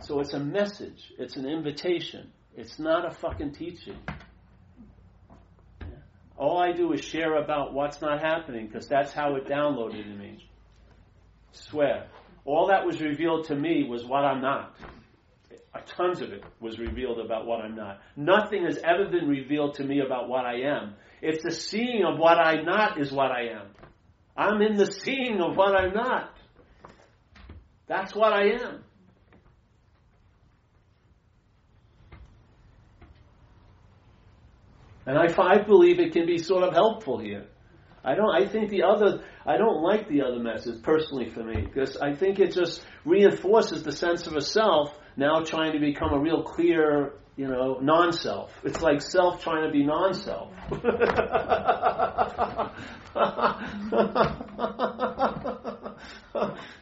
So it's a message. It's an invitation. It's not a fucking teaching. All I do is share about what's not happening because that's how it downloaded in me. Swear. All that was revealed to me was what I'm not. Tons of it was revealed about what I'm not. Nothing has ever been revealed to me about what I am. It's the seeing of what I'm not is what I am. I'm in the seeing of what I'm not. That's what I am. And I, I believe it can be sort of helpful here. I don't. I think the other. I don't like the other message personally for me because I think it just reinforces the sense of a self now trying to become a real clear you know, non-self. It's like self trying to be non-self.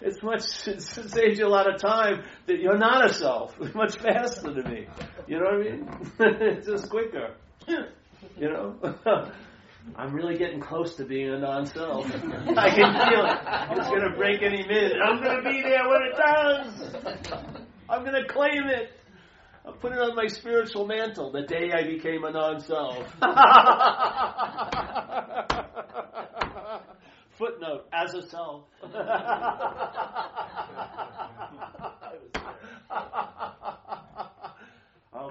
it's much, it saves you a lot of time that you're not a self. It's much faster to me. You know what I mean? it's just quicker. You know? I'm really getting close to being a non-self. I can feel it. It's going to break any minute. I'm going to be there when it does. I'm going to claim it. I'll put it on my spiritual mantle the day I became a non self. Footnote, as a self. oh,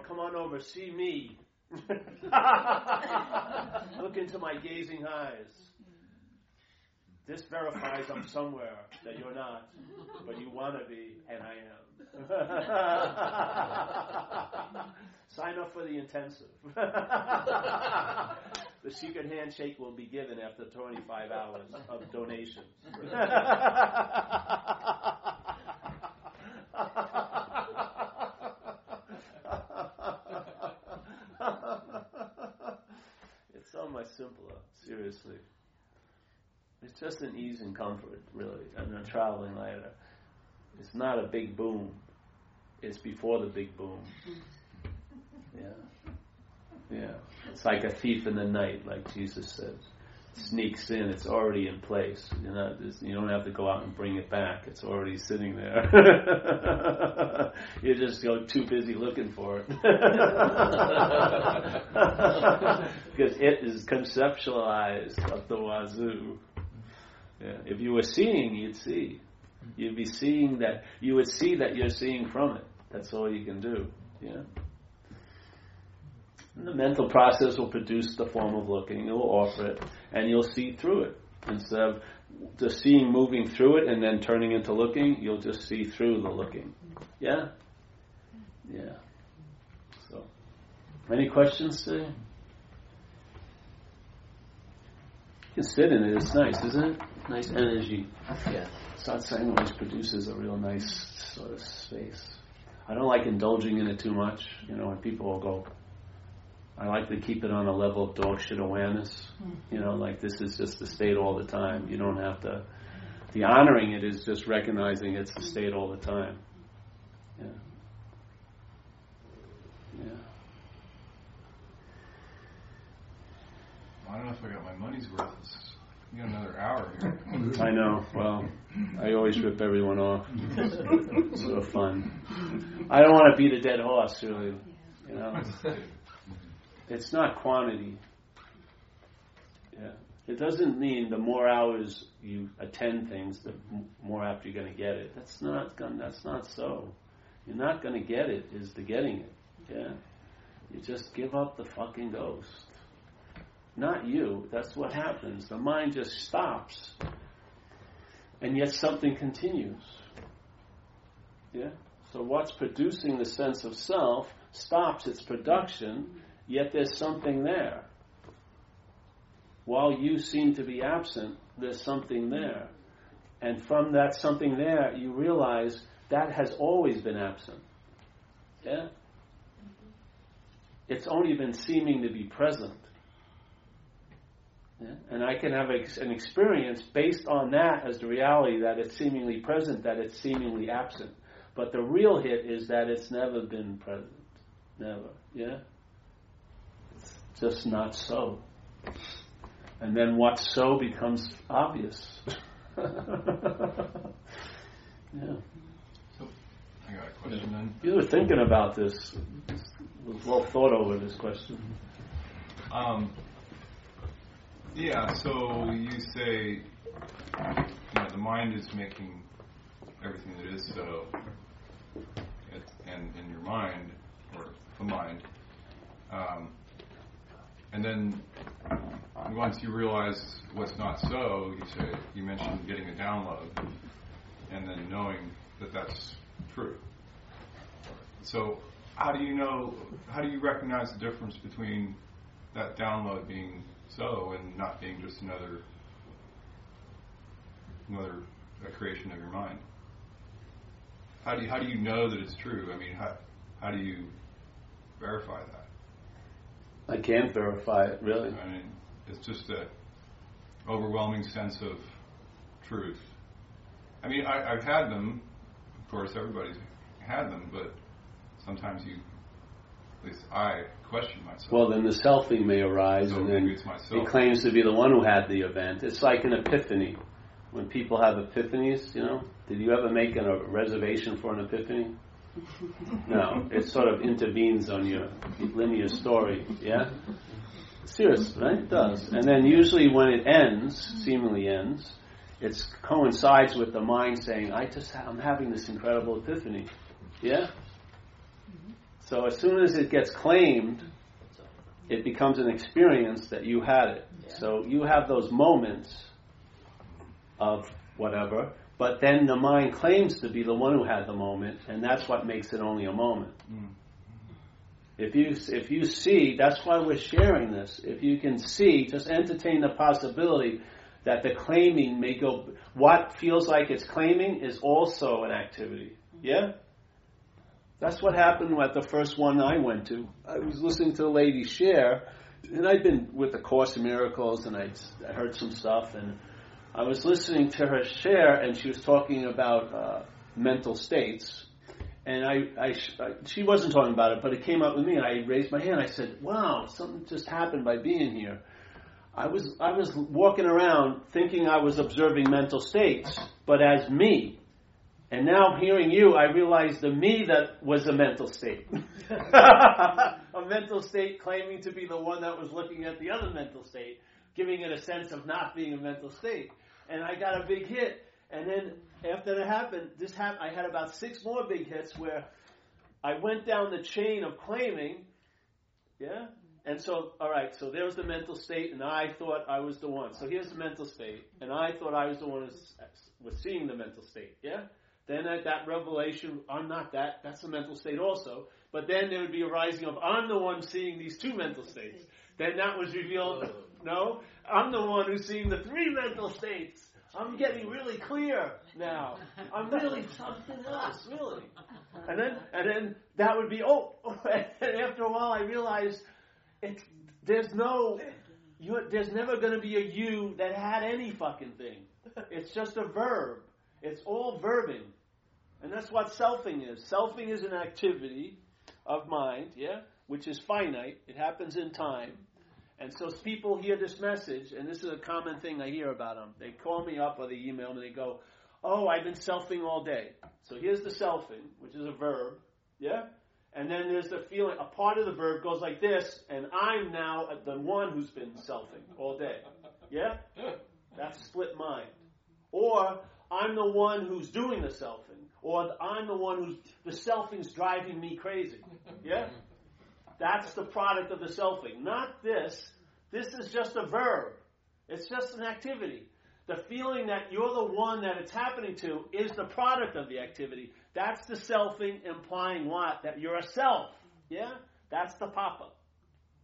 come on over, see me. Look into my gazing eyes. This verifies I'm somewhere that you're not, but you want to be, and I am. Sign up for the intensive. the secret handshake will be given after 25 hours of donations. it's so much simpler, seriously. It's just an ease and comfort, really. I'm not traveling later. It's not a big boom. It's before the big boom. Yeah. Yeah. It's like a thief in the night, like Jesus says. Sneaks in, it's already in place. You know, you don't have to go out and bring it back. It's already sitting there. You're just go too busy looking for it. because it is conceptualized up the wazoo. Yeah. If you were seeing, you'd see. You'd be seeing that. You would see that you're seeing from it. That's all you can do. Yeah. And the mental process will produce the form of looking. It will offer it, and you'll see through it instead of just seeing moving through it and then turning into looking. You'll just see through the looking. Yeah. Yeah. So, any questions today? You can sit in it. It's nice, isn't it? Nice energy. Yeah. Satsang always produces a real nice sort of space. I don't like indulging in it too much. You know, when people will go, I like to keep it on a level of dog shit awareness. Hmm. You know, like this is just the state all the time. You don't have to. The honoring it is just recognizing it's the state all the time. Yeah. Yeah. I don't know if I got my money's worth. We got another hour here. I know. Well, I always rip everyone off. It's so fun. I don't want to beat a dead horse, really. You know, it's not quantity. Yeah, it doesn't mean the more hours you attend things, the more apt you're going to get it. That's not. That's not so. You're not going to get it. Is the getting it? Yeah. You just give up the fucking ghost. Not you. That's what happens. The mind just stops. And yet something continues. Yeah? So what's producing the sense of self stops its production, yet there's something there. While you seem to be absent, there's something there. And from that something there, you realize that has always been absent. Yeah? It's only been seeming to be present. Yeah? And I can have an experience based on that as the reality that it's seemingly present, that it's seemingly absent. But the real hit is that it's never been present. Never. Yeah? It's just not so. And then what's so becomes obvious. yeah. So, I got a question then. You were thinking about this. Well thought over this question. Um, yeah, so you say, you know, the mind is making everything that is so, and in your mind, or the mind, um, and then once you realize what's not so, you say, you mentioned getting a download, and then knowing that that's true. So, how do you know, how do you recognize the difference between that download being so and not being just another another a creation of your mind. How do you, how do you know that it's true? I mean, how how do you verify that? I can't verify it really. I mean, it's just a overwhelming sense of truth. I mean, I, I've had them. Of course, everybody's had them, but sometimes you, at least I, question myself. Well, then the selfing may arise, So and then maybe it's myself. he claims to be the one who had the event. It's like an epiphany. When people have epiphanies, you know, did you ever make a reservation for an epiphany? No, it sort of intervenes on your linear story. Yeah, serious, right? It does. And then usually when it ends, seemingly ends, it coincides with the mind saying, "I just ha- I'm having this incredible epiphany." Yeah. Mm-hmm. So as soon as it gets claimed, it becomes an experience that you had it. So you have those moments of whatever, but then the mind claims to be the one who had the moment, and that's what makes it only a moment. Mm. If you if you see, that's why we're sharing this. If you can see, just entertain the possibility that the claiming may go. What feels like it's claiming is also an activity. Yeah. That's what happened at the first one I went to. I was listening to a lady share, and I'd been with the Course in Miracles, and I'd I heard some stuff, and I was listening to her share, and she was talking about uh, mental states. And I, I, I, she wasn't talking about it, but it came up with me. and I raised my hand. I said, "Wow, something just happened by being here." I was, I was walking around thinking I was observing mental states, but as me. And now hearing you, I realized the me that was a mental state. a mental state claiming to be the one that was looking at the other mental state, giving it a sense of not being a mental state. And I got a big hit. And then after that happened, this happened, I had about six more big hits where I went down the chain of claiming, yeah, and so, all right, so there was the mental state, and I thought I was the one. So here's the mental state, and I thought I was the one who was seeing the mental state. Yeah. Then at that revelation, I'm not that. That's a mental state also. But then there would be a rising of I'm the one seeing these two mental states. Then that was revealed. Oh. No, I'm the one who's seeing the three mental states. I'm getting really clear now. I'm really something else, really. And then, and then that would be oh. And after a while, I realized it's, there's no, you, there's never going to be a you that had any fucking thing. It's just a verb. It's all verbing. And that's what selfing is. Selfing is an activity of mind, yeah, which is finite. It happens in time. And so people hear this message, and this is a common thing I hear about them. They call me up or they email me and they go, Oh, I've been selfing all day. So here's the selfing, which is a verb, yeah? And then there's the feeling, a part of the verb goes like this, and I'm now the one who's been selfing all day. Yeah? That's split mind. Or I'm the one who's doing the selfing. Or I'm the one who's, the selfing's driving me crazy. Yeah? That's the product of the selfing. Not this. This is just a verb. It's just an activity. The feeling that you're the one that it's happening to is the product of the activity. That's the selfing implying what? That you're a self. Yeah? That's the papa.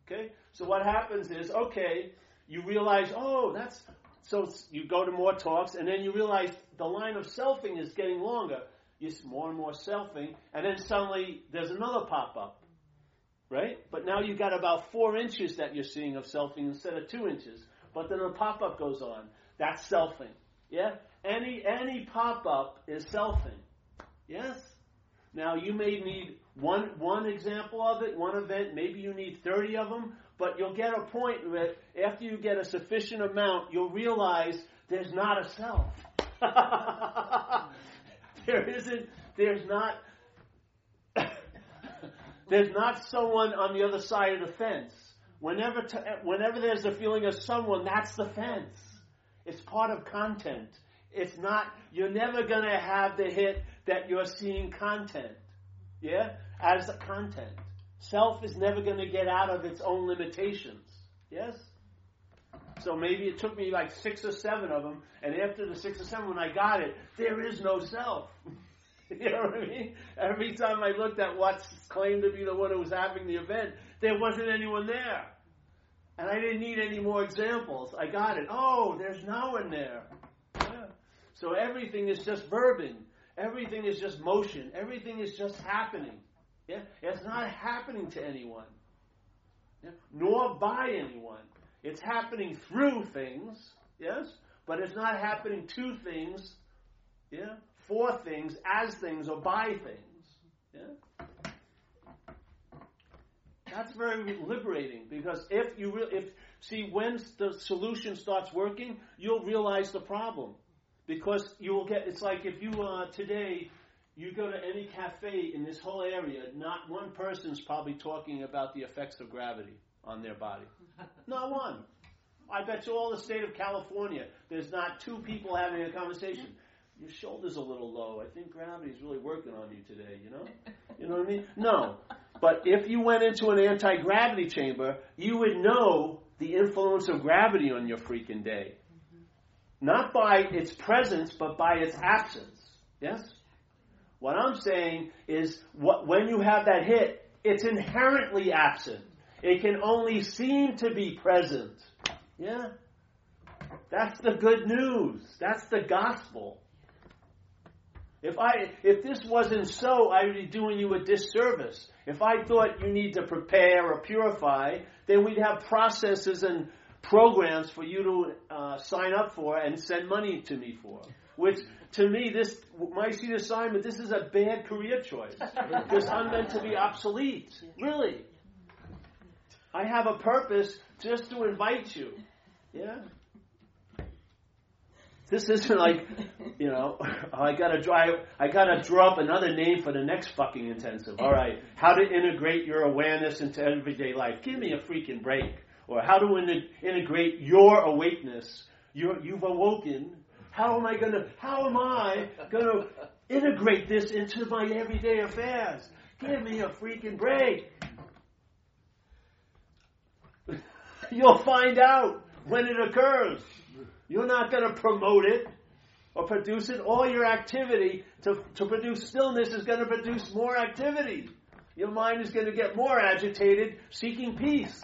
Okay? So what happens is, okay, you realize, oh, that's, so you go to more talks, and then you realize the line of selfing is getting longer. It's more and more selfing, and then suddenly there's another pop up. Right? But now you've got about four inches that you're seeing of selfing instead of two inches. But then a pop up goes on. That's selfing. Yeah? Any any pop up is selfing. Yes? Now you may need one one example of it, one event, maybe you need 30 of them, but you'll get a point where after you get a sufficient amount, you'll realize there's not a self. there isn't there's not there's not someone on the other side of the fence. Whenever, t- whenever there's a feeling of someone, that's the fence. It's part of content. It's not, you're never going to have the hit that you're seeing content. Yeah? As a content. Self is never going to get out of its own limitations. Yes? So maybe it took me like six or seven of them, and after the six or seven, when I got it, there is no self. you know what I mean? Every time I looked at what's claimed to be the one who was having the event, there wasn't anyone there. And I didn't need any more examples. I got it. Oh, there's no one there. Yeah. So everything is just verbing. Everything is just motion. Everything is just happening. Yeah? It's not happening to anyone. Yeah? Nor by anyone. It's happening through things, yes? But it's not happening to things, yeah? For things, as things, or by things. Yeah? That's very liberating because if you re- if see when the solution starts working, you'll realize the problem because you will get. It's like if you uh, today you go to any cafe in this whole area, not one person's probably talking about the effects of gravity on their body. Not one. I bet you all the state of California, there's not two people having a conversation. Your shoulder's a little low. I think gravity's really working on you today, you know? You know what I mean? No. But if you went into an anti gravity chamber, you would know the influence of gravity on your freaking day. Not by its presence, but by its absence. Yes? What I'm saying is, what, when you have that hit, it's inherently absent. It can only seem to be present. Yeah? That's the good news. That's the gospel. If I if this wasn't so, I would be doing you a disservice. If I thought you need to prepare or purify, then we'd have processes and programs for you to uh, sign up for and send money to me for. Which, to me, this my seed assignment, this is a bad career choice because I'm meant to be obsolete. Really, I have a purpose just to invite you. Yeah. This isn't like, you know, I gotta drive, I gotta draw up another name for the next fucking intensive. All right, how to integrate your awareness into everyday life. Give me a freaking break. Or how to in- integrate your awakeness. You're, you've awoken. How am I gonna, how am I gonna integrate this into my everyday affairs? Give me a freaking break. You'll find out when it occurs. You're not going to promote it or produce it. All your activity to, to produce stillness is going to produce more activity. Your mind is going to get more agitated, seeking peace.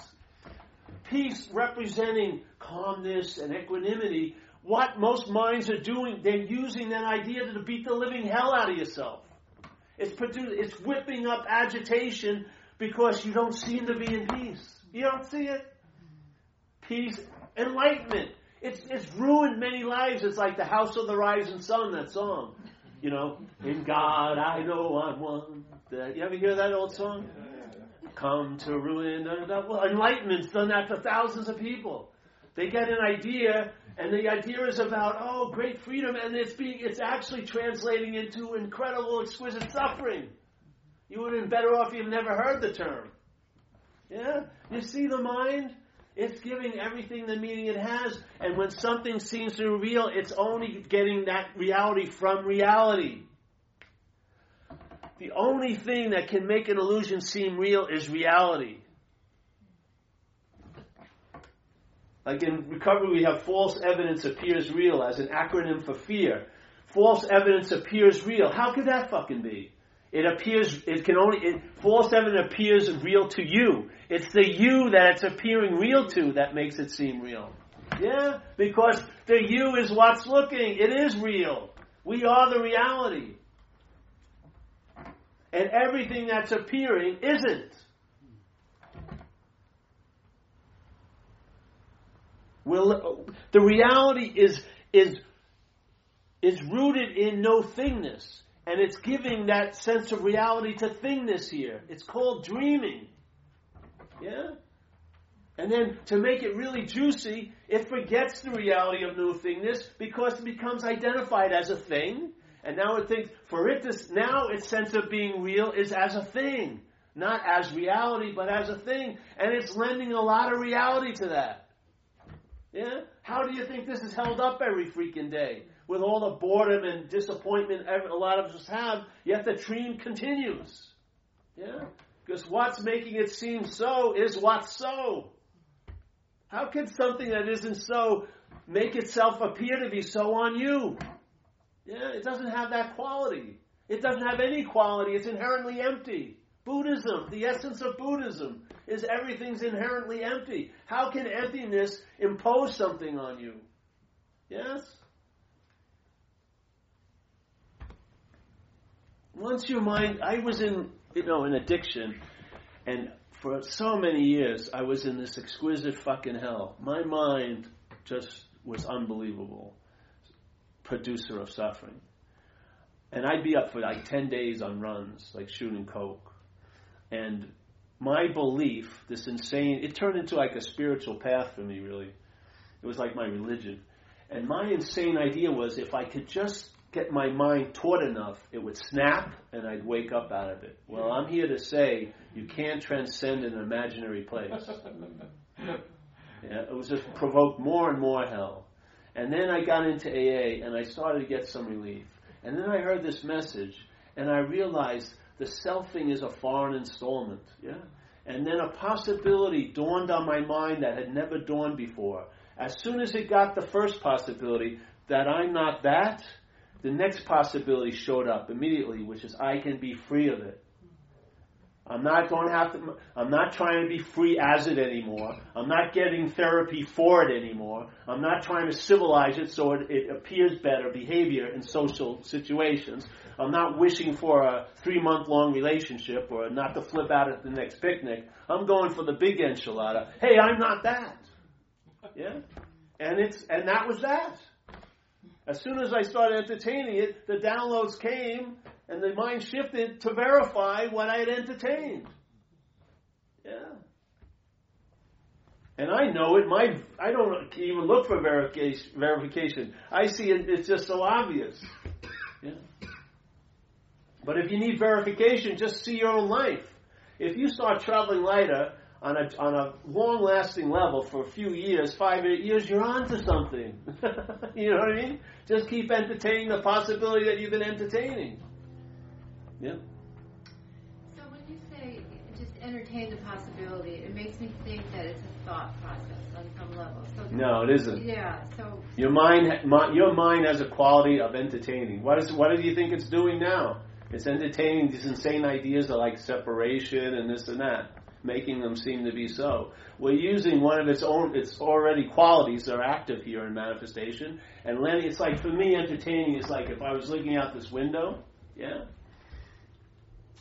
Peace representing calmness and equanimity. What most minds are doing, they're using that idea to beat the living hell out of yourself. It's, produ- it's whipping up agitation because you don't seem to be in peace. You don't see it? Peace, enlightenment. It's, it's ruined many lives. It's like the House of the Rising Sun, that song. You know, in God I know I'm one. You ever hear that old song? Come to ruin. Well, enlightenment's done that to thousands of people. They get an idea, and the idea is about oh, great freedom, and it's being it's actually translating into incredible, exquisite suffering. You would have been better off if you've never heard the term. Yeah, you see the mind. It's giving everything the meaning it has. And when something seems to be real, it's only getting that reality from reality. The only thing that can make an illusion seem real is reality. Like in recovery, we have false evidence appears real as an acronym for fear. False evidence appears real. How could that fucking be? It appears, it can only, it, false evidence appears real to you. It's the you that it's appearing real to that makes it seem real. Yeah? Because the you is what's looking. It is real. We are the reality. And everything that's appearing isn't. Well, the reality is, is, is rooted in no thingness. And it's giving that sense of reality to thingness here. It's called dreaming. Yeah? And then to make it really juicy, it forgets the reality of new thingness because it becomes identified as a thing. And now it thinks, for it to, now its sense of being real is as a thing. Not as reality, but as a thing. And it's lending a lot of reality to that. Yeah? How do you think this is held up every freaking day? With all the boredom and disappointment a lot of us have, yet the dream continues. Yeah? Because what's making it seem so is what's so. How can something that isn't so make itself appear to be so on you? Yeah, it doesn't have that quality. It doesn't have any quality. It's inherently empty. Buddhism, the essence of Buddhism, is everything's inherently empty. How can emptiness impose something on you? Yes? Once your mind, I was in, you know, an addiction, and for so many years, I was in this exquisite fucking hell. My mind just was unbelievable, producer of suffering. And I'd be up for like 10 days on runs, like shooting coke. And my belief, this insane, it turned into like a spiritual path for me, really. It was like my religion. And my insane idea was if I could just get my mind taut enough, it would snap and I'd wake up out of it. Well, I'm here to say you can't transcend an imaginary place. Yeah, it was just provoked more and more hell. And then I got into AA and I started to get some relief. And then I heard this message and I realized the selfing is a foreign installment. Yeah? And then a possibility dawned on my mind that had never dawned before. As soon as it got the first possibility that I'm not that, the next possibility showed up immediately, which is I can be free of it. I'm not going to have to, I'm not trying to be free as it anymore. I'm not getting therapy for it anymore. I'm not trying to civilize it so it, it appears better behavior in social situations. I'm not wishing for a three month long relationship or not to flip out at the next picnic. I'm going for the big enchilada. Hey, I'm not that. Yeah? And it's and that was that. As soon as I started entertaining it, the downloads came and the mind shifted to verify what I had entertained. Yeah. And I know it. My I don't even look for verification. I see it. It's just so obvious. Yeah. But if you need verification, just see your own life. If you start traveling lighter on a on a long lasting level for a few years, five eight years, you're on to something. you know what I mean? Just keep entertaining the possibility that you've been entertaining. Yeah. So when you say just entertain the possibility, it makes me think that it's a thought process on some level. So No, it isn't. Yeah. So Your mind, mi- your mind has a quality of entertaining. What is? What do you think it's doing now? It's entertaining these insane ideas of like separation and this and that, making them seem to be so. We're using one of its own, its already qualities that are active here in manifestation, and letting. It's like for me, entertaining is like if I was looking out this window, yeah,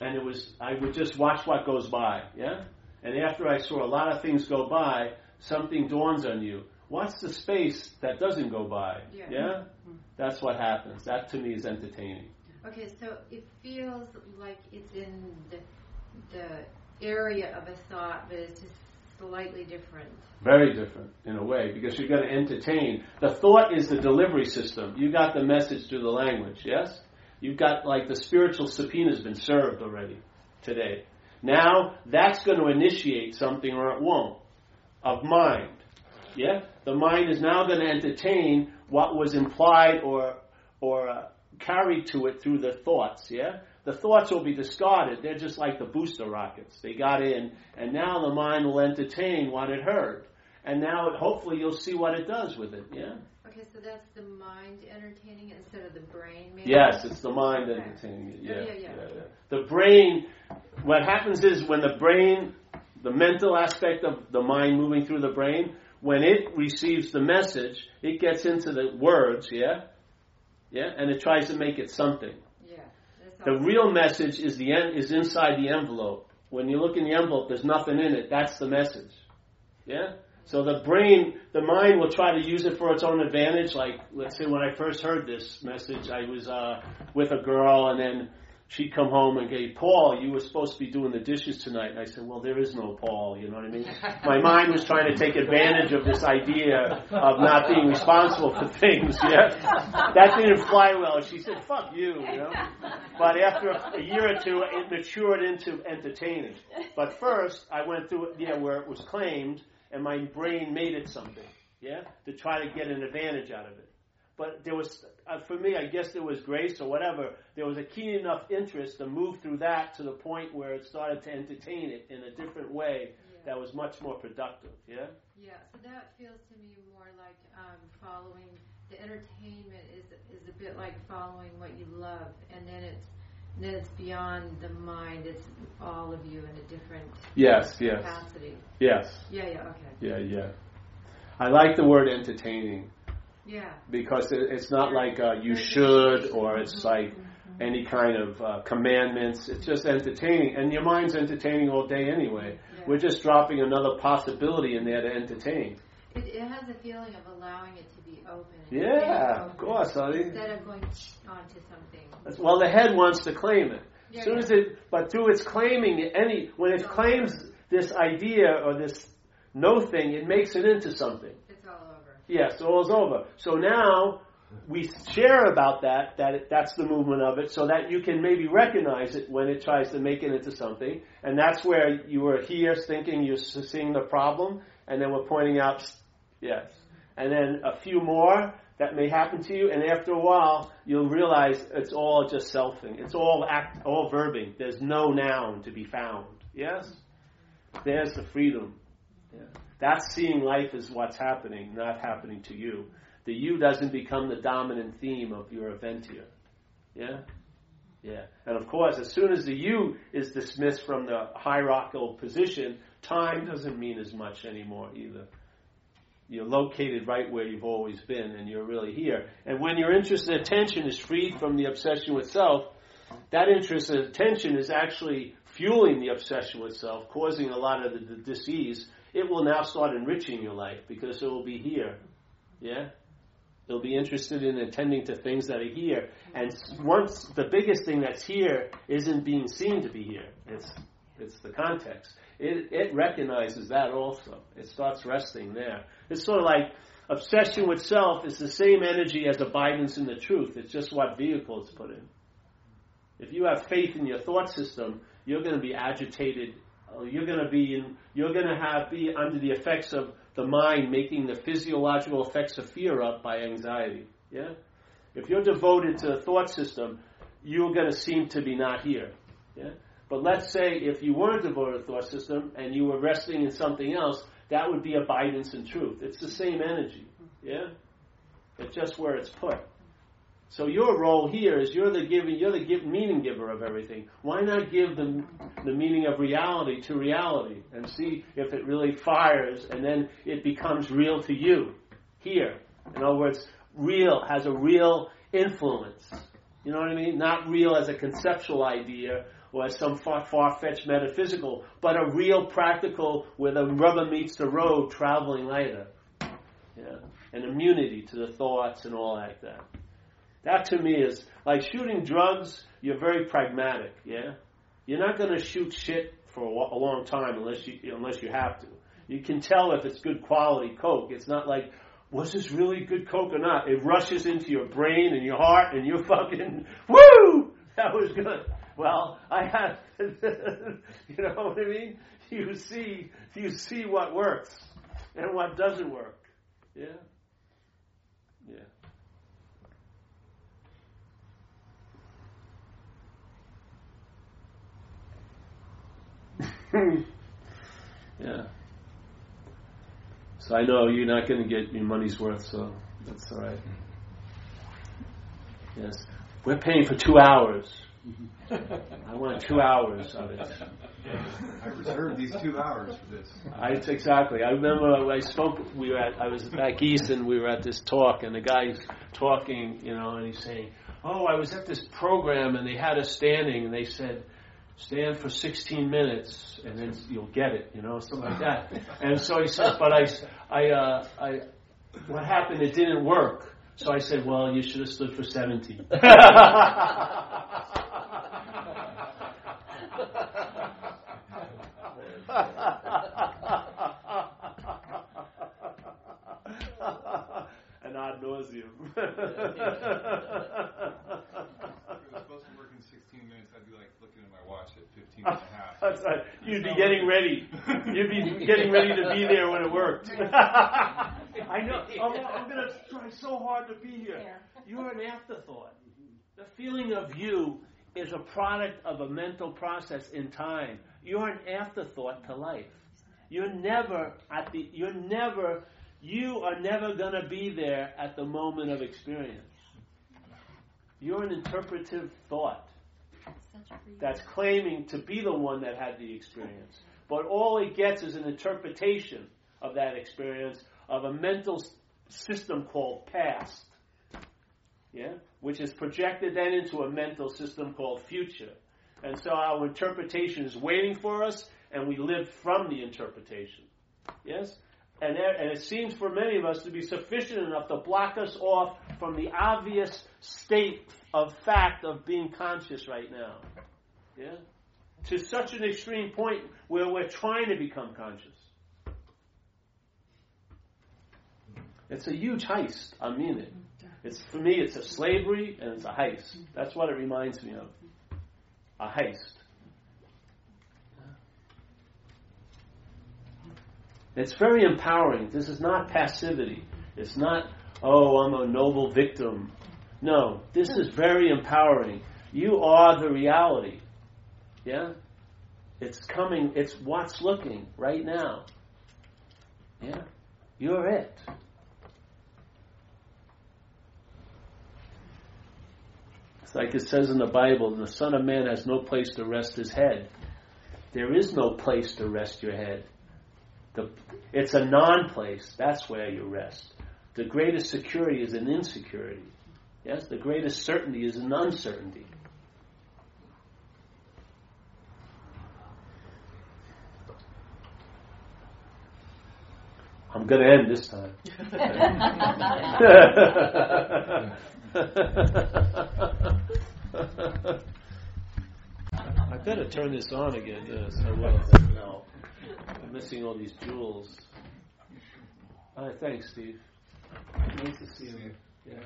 and it was I would just watch what goes by, yeah, and after I saw a lot of things go by, something dawns on you. What's the space that doesn't go by? Yeah. Mm-hmm. That's what happens. That to me is entertaining. okay, so it feels like it's in the the area of a thought, but it's just slightly different. Very different in a way because you're going to entertain. The thought is the delivery system. You got the message through the language, yes? You've got like the spiritual subpoena's been served already today. Now that's going to initiate something or it won't of mind. Yeah? The mind is now going to entertain what was implied or or uh, carried to it through the thoughts, yeah? The thoughts will be discarded. They're just like the booster rockets. They got in, and now the mind will entertain what it heard. And now, it, hopefully, you'll see what it does with it, yeah? Okay, so that's the mind entertaining it instead of the brain. Maybe? Yes, it's the mind entertaining it. Yeah, Yeah, yeah, yeah. yeah. The brain, what happens is when the brain, the mental aspect of the mind moving through the brain, when it receives the message, it gets into the words, yeah? Yeah, and it tries to make it something. The real message is the en- is inside the envelope. When you look in the envelope, there's nothing in it. That's the message. Yeah. So the brain, the mind will try to use it for its own advantage. Like, let's say when I first heard this message, I was uh, with a girl, and then she'd come home and go, "Paul, you were supposed to be doing the dishes tonight." And I said, "Well, there is no Paul." You know what I mean? My mind was trying to take advantage of this idea of not being responsible for things. Yeah, that didn't fly well. She said, "Fuck you," you know. But after a year or two, it matured into entertaining. But first, I went through it, yeah, where it was claimed, and my brain made it something, yeah, to try to get an advantage out of it. But there was, uh, for me, I guess there was grace or whatever. There was a keen enough interest to move through that to the point where it started to entertain it in a different way Yeah. that was much more productive. Yeah. Yeah, so that feels to me more like um, following the entertainment is is a bit like following what you love, and then it's then it's beyond the mind. It's all of you in a different Yes. Yes. capacity. Yes. Yeah, yeah, okay, Yeah. Yeah. I like the word entertaining yeah. because it, it's not like uh, you should or it's like any kind of uh, commandments. It's just entertaining, and your mind's entertaining all day anyway. Yeah. We're just dropping another possibility in there to entertain. It, it has a feeling of allowing it to be open. and Yeah, staying of open course, honey. Instead of going onto something. That's- Well, the head wants to claim it. Yeah, As soon yeah. as it, but through its claiming any when it claims this idea or this no thing, it makes it into something. Over. Yes, all's over. So now we share about that, that it, that's the movement of it, so that you can maybe recognize it when it tries to make it into something. And that's where you were here thinking you're seeing the problem, and then we're pointing out, yes. And then a few more that may happen to you, and after a while, you'll realize it's all just selfing. It's all act, all verbing. There's no noun to be found. Yes? There's the freedom. Yeah. That's seeing life as what's happening, not happening to you. The you doesn't become the dominant theme of your event here. Yeah? Yeah. And of course, as soon as the you is dismissed from the hierarchical position, time doesn't mean as much anymore either. You're located right where you've always been and you're really here. And when your interest and attention is freed from the obsession with self, that interest and attention is actually fueling the obsession with self, causing a lot of the, the disease, it will now start enriching your life because it will be here. Yeah? They'll be interested in attending to things that are here. And once the biggest thing that's here isn't being seen to be here. It's it's the context. It it recognizes that also. It starts resting there. It's sort of like obsession with self is the same energy as abidance in the truth. It's just what vehicle it's put in. If you have faith in your thought system, you're going to be agitated. Uh, you're going to be in, you're going to have be under the effects of the mind making the physiological effects of fear up by anxiety. Yeah? If you're devoted to the thought system, you're going to seem to be not here. Yeah? But let's say if you weren't devoted to the thought system and you were resting in something else, that would be abidance in truth. It's the same energy. Yeah? It's just where it's put. So your role here is you're the giving, you're the give, meaning giver of everything. Why not give the, the meaning of reality to reality and see if it really fires and then it becomes real to you here. In other words, real has a real influence. You know what I mean? Not real as a conceptual idea or as some far, far-fetched metaphysical, but a real practical where the rubber meets the road traveling later. Yeah. An immunity to the thoughts and all like that. That to me is like shooting drugs. You're very pragmatic, yeah. You're not going to shoot shit for a, long time unless you unless you have to. You can tell if it's good quality coke. It's not like was this really good coke or not. It rushes into your brain and your heart, and you're fucking woo. That was good. Well, I had, you know what I mean. You see, you see what works and what doesn't work. Yeah. Yeah. yeah. So I know you're not going to get your money's worth, so that's all right. Yes. We're paying for two hours. Mm-hmm. I want two hours of it. I reserved these two hours for this. I, exactly. I remember I spoke. We were at, I was back east, and we were at this talk, and the guy's talking, you know, and he's saying, "Oh, I was at this program, and they had us standing, and they said." Stand for 16 minutes and then you'll get it, you know, something like that. And so he says, but I, I, uh, I, what happened? It didn't work. So I said, well, you should have stood for 17. An ad nauseam. watch at 15 and a half. That's right. You'd be getting ready. You'd be getting ready to be there when it worked. I know. I'm, I'm going to try so hard to be here. You're an afterthought. The feeling of you is a product of a mental process in time. You're an afterthought to life. You're never at the. You're never. You are never going to be there at the moment of experience. You're an interpretive thought that's claiming to be the one that had the experience. But all it gets is an interpretation of that experience of a mental system called past. Yeah? Which is projected then into a mental system called future. And so our interpretation is waiting for us, and we live from the interpretation. Yes? And, there, and it seems for many of us to be sufficient enough to block us off from the obvious state of fact of being conscious right now. Yeah? To such an extreme point where we're trying to become conscious. It's a huge heist. I mean it. It's for me. It's a slavery and it's a heist. That's what it reminds me of. A heist. It's very empowering. This is not passivity. It's not, oh, I'm a noble victim. No, this is very empowering. You are the reality. Yeah? It's coming, it's what's looking right now. Yeah? You're it. It's like it says in the Bible the Son of Man has no place to rest his head. There is no place to rest your head. The, it's a non place. That's where you rest. The greatest security is an insecurity. Yes, the greatest certainty is an uncertainty. I'm going to end this time. I better turn this on again. Yes, I will. No. I'm missing all these jewels. Right, thanks, Steve. Nice to see you. Yeah.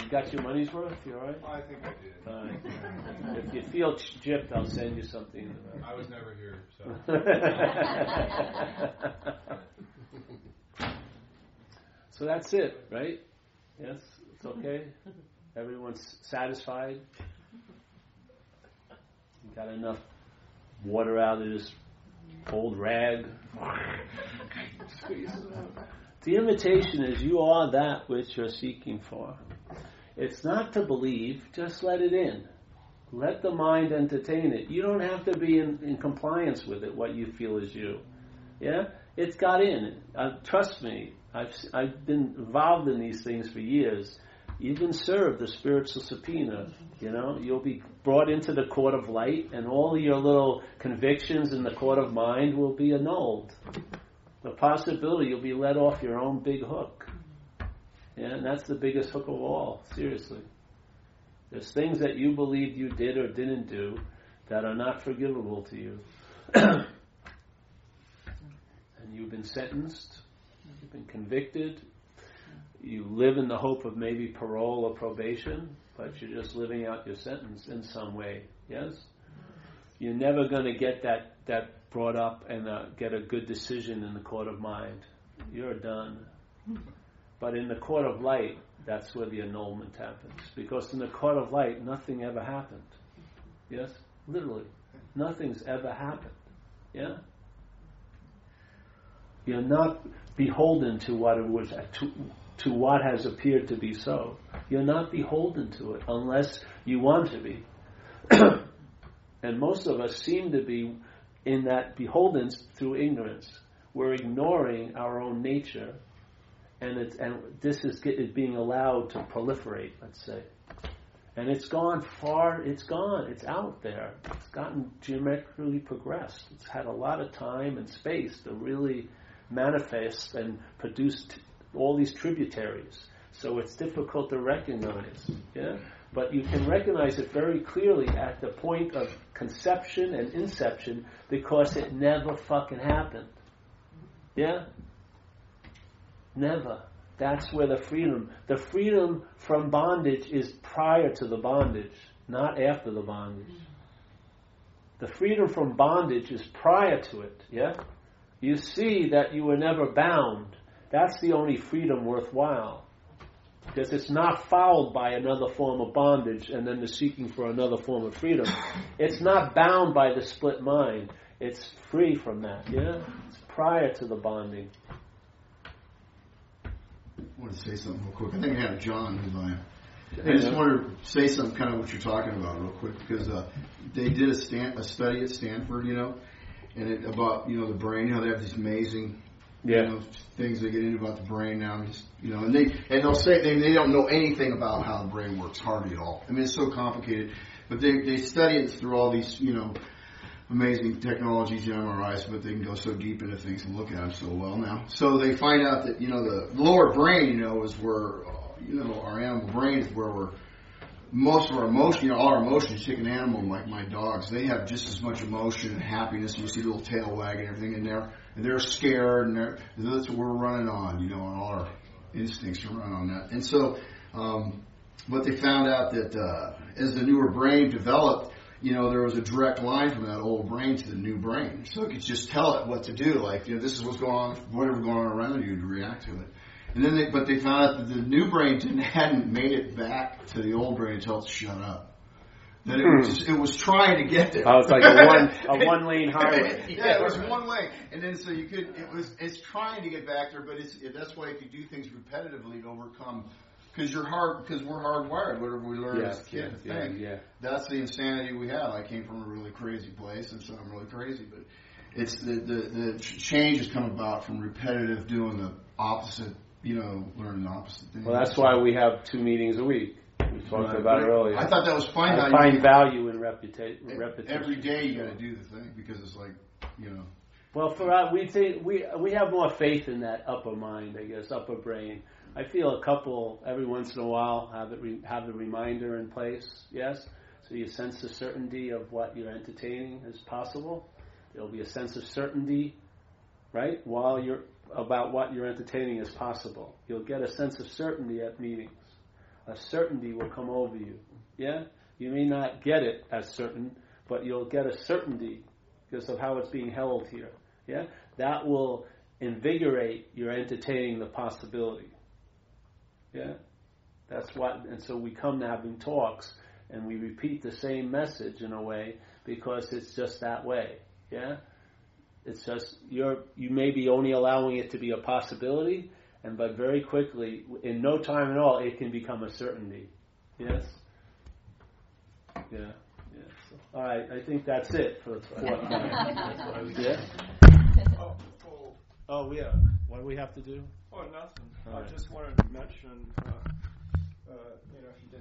You got your money's worth? You all right? I think I did. Right. If you feel gypped, I'll send you something. I was never here, so. so that's it, right? Yes, it's okay. Everyone's satisfied. You got enough water out of this old rag. the invitation is you are that which you're seeking for. It's not to believe, just let it in. Let the mind entertain it. You don't have to be in, in compliance with it, what you feel is you. Yeah? It's got in. Uh, trust me, I've, I've been involved in these things for years. You've serve the spiritual subpoena. You know, you'll be brought into the court of light, and all your little convictions in the court of mind will be annulled. The possibility you'll be let off your own big hook. Yeah, and that's the biggest hook of all, seriously. There's things that you believe you did or didn't do that are not forgivable to you. and you've been sentenced, you've been convicted, you live in the hope of maybe parole or probation, but you're just living out your sentence in some way. Yes? You're never going to get that, that brought up and uh, get a good decision in the court of mind. You're done. But in the court of light, that's where the annulment happens. Because in the court of light, nothing ever happened. Yes? Literally. Nothing's ever happened. Yeah? You're not beholden to what it was to, to what has appeared to be so. You're not beholden to it unless you want to be. and most of us seem to be in that beholden through ignorance. We're ignoring our own nature and it's and this is get, being allowed to proliferate. Let's say, and it's gone far. It's gone. It's out there. It's gotten geometrically progressed. It's had a lot of time and space to really manifest and produce all these tributaries. So it's difficult to recognize. Yeah. But you can recognize it very clearly at the point of conception and inception because it never fucking happened. Yeah? Never. That's where the freedom, the freedom from bondage is prior to the bondage, not after the bondage. The freedom from bondage is prior to it, yeah? You see that you were never bound. That's the only freedom worthwhile. Because it's not fouled by another form of bondage and then the seeking for another form of freedom. It's not bound by the split mind. It's free from that, yeah? It's prior to the bonding. I want to say something real quick. I think I have John who's on. I just want to say something, kind of what you're talking about, real quick, because uh, they did a, Stan- a study at Stanford, you know, and it, about you know the brain. how they have these amazing, Yeah. you know, things they get into about the brain now. Just you know, and they and they'll say they they don't know anything about how the brain works, hardly at all. I mean, it's so complicated, but they they study it through all these you know amazing technologies, you MRIs, but they can go so deep into things and look at them so well now. So they find out that you know the lower brain, you know, is where you know our animal brain is where we're most of our emotion, you know, all our emotions. Take an animal like my dogs; they have just as much emotion and happiness. You see the little tail wagging, everything in there, and they're scared, and they're, that's what we're running on, you know, on all our instincts to run on that. And so, um, but they found out that uh, as the newer brain developed, you know, there was a direct line from that old brain to the new brain. So it could just tell it what to do. Like, you know, this is what's going on, whatever going on around you to react to it. And then they, but they found out that the new brain didn't, hadn't made it back to the old brain until it shut up. That it was, hmm. it was trying to get there. Oh, it's like a one a one lane highway. yeah, it was one way, and then so you could. It was. It's trying to get back there, but it's. It, that's why if you do things repetitively to overcome, because you're hard. Because we're hardwired. Whatever we learn as kids, Yes, yeah, yeah. That's the insanity we have. I came from a really crazy place, and so I'm really crazy. But it's the the, the change has come about from repetitive doing the opposite. You know, learning the opposite thing. Well, that's why we have two meetings a week. We talked Right. about it earlier. I thought that was fine. I you- find value in reputa- E- repetition. Every day you got to do the thing because it's like, you know, Well, for us, we think we we have more faith in that upper mind, I guess, upper brain. I feel a couple every once in a while have it re, have the reminder in place. Yes, so you sense the certainty of what you're entertaining is possible. There'll be a sense of certainty, right, while you're about what you're entertaining is possible. You'll get a sense of certainty at meetings. A certainty will come over you. Yeah, you may not get it as certain, but you'll get a certainty because of how it's being held here. Yeah, that will invigorate your entertaining the possibility. Yeah, that's what, and so we come to having talks and we repeat the same message in a way because it's just that way. Yeah, it's just you're you may be only allowing it to be a possibility, and but very quickly, in no time at all, it can become a certainty. Yes. Yeah. Yeah. So, all right. I think that's it for the fourth time. That's what I was- yeah. Oh, oh, Oh yeah. What do we have to do? oh, nothing. All I right. just wanted to mention, uh, uh, you know, if you didn't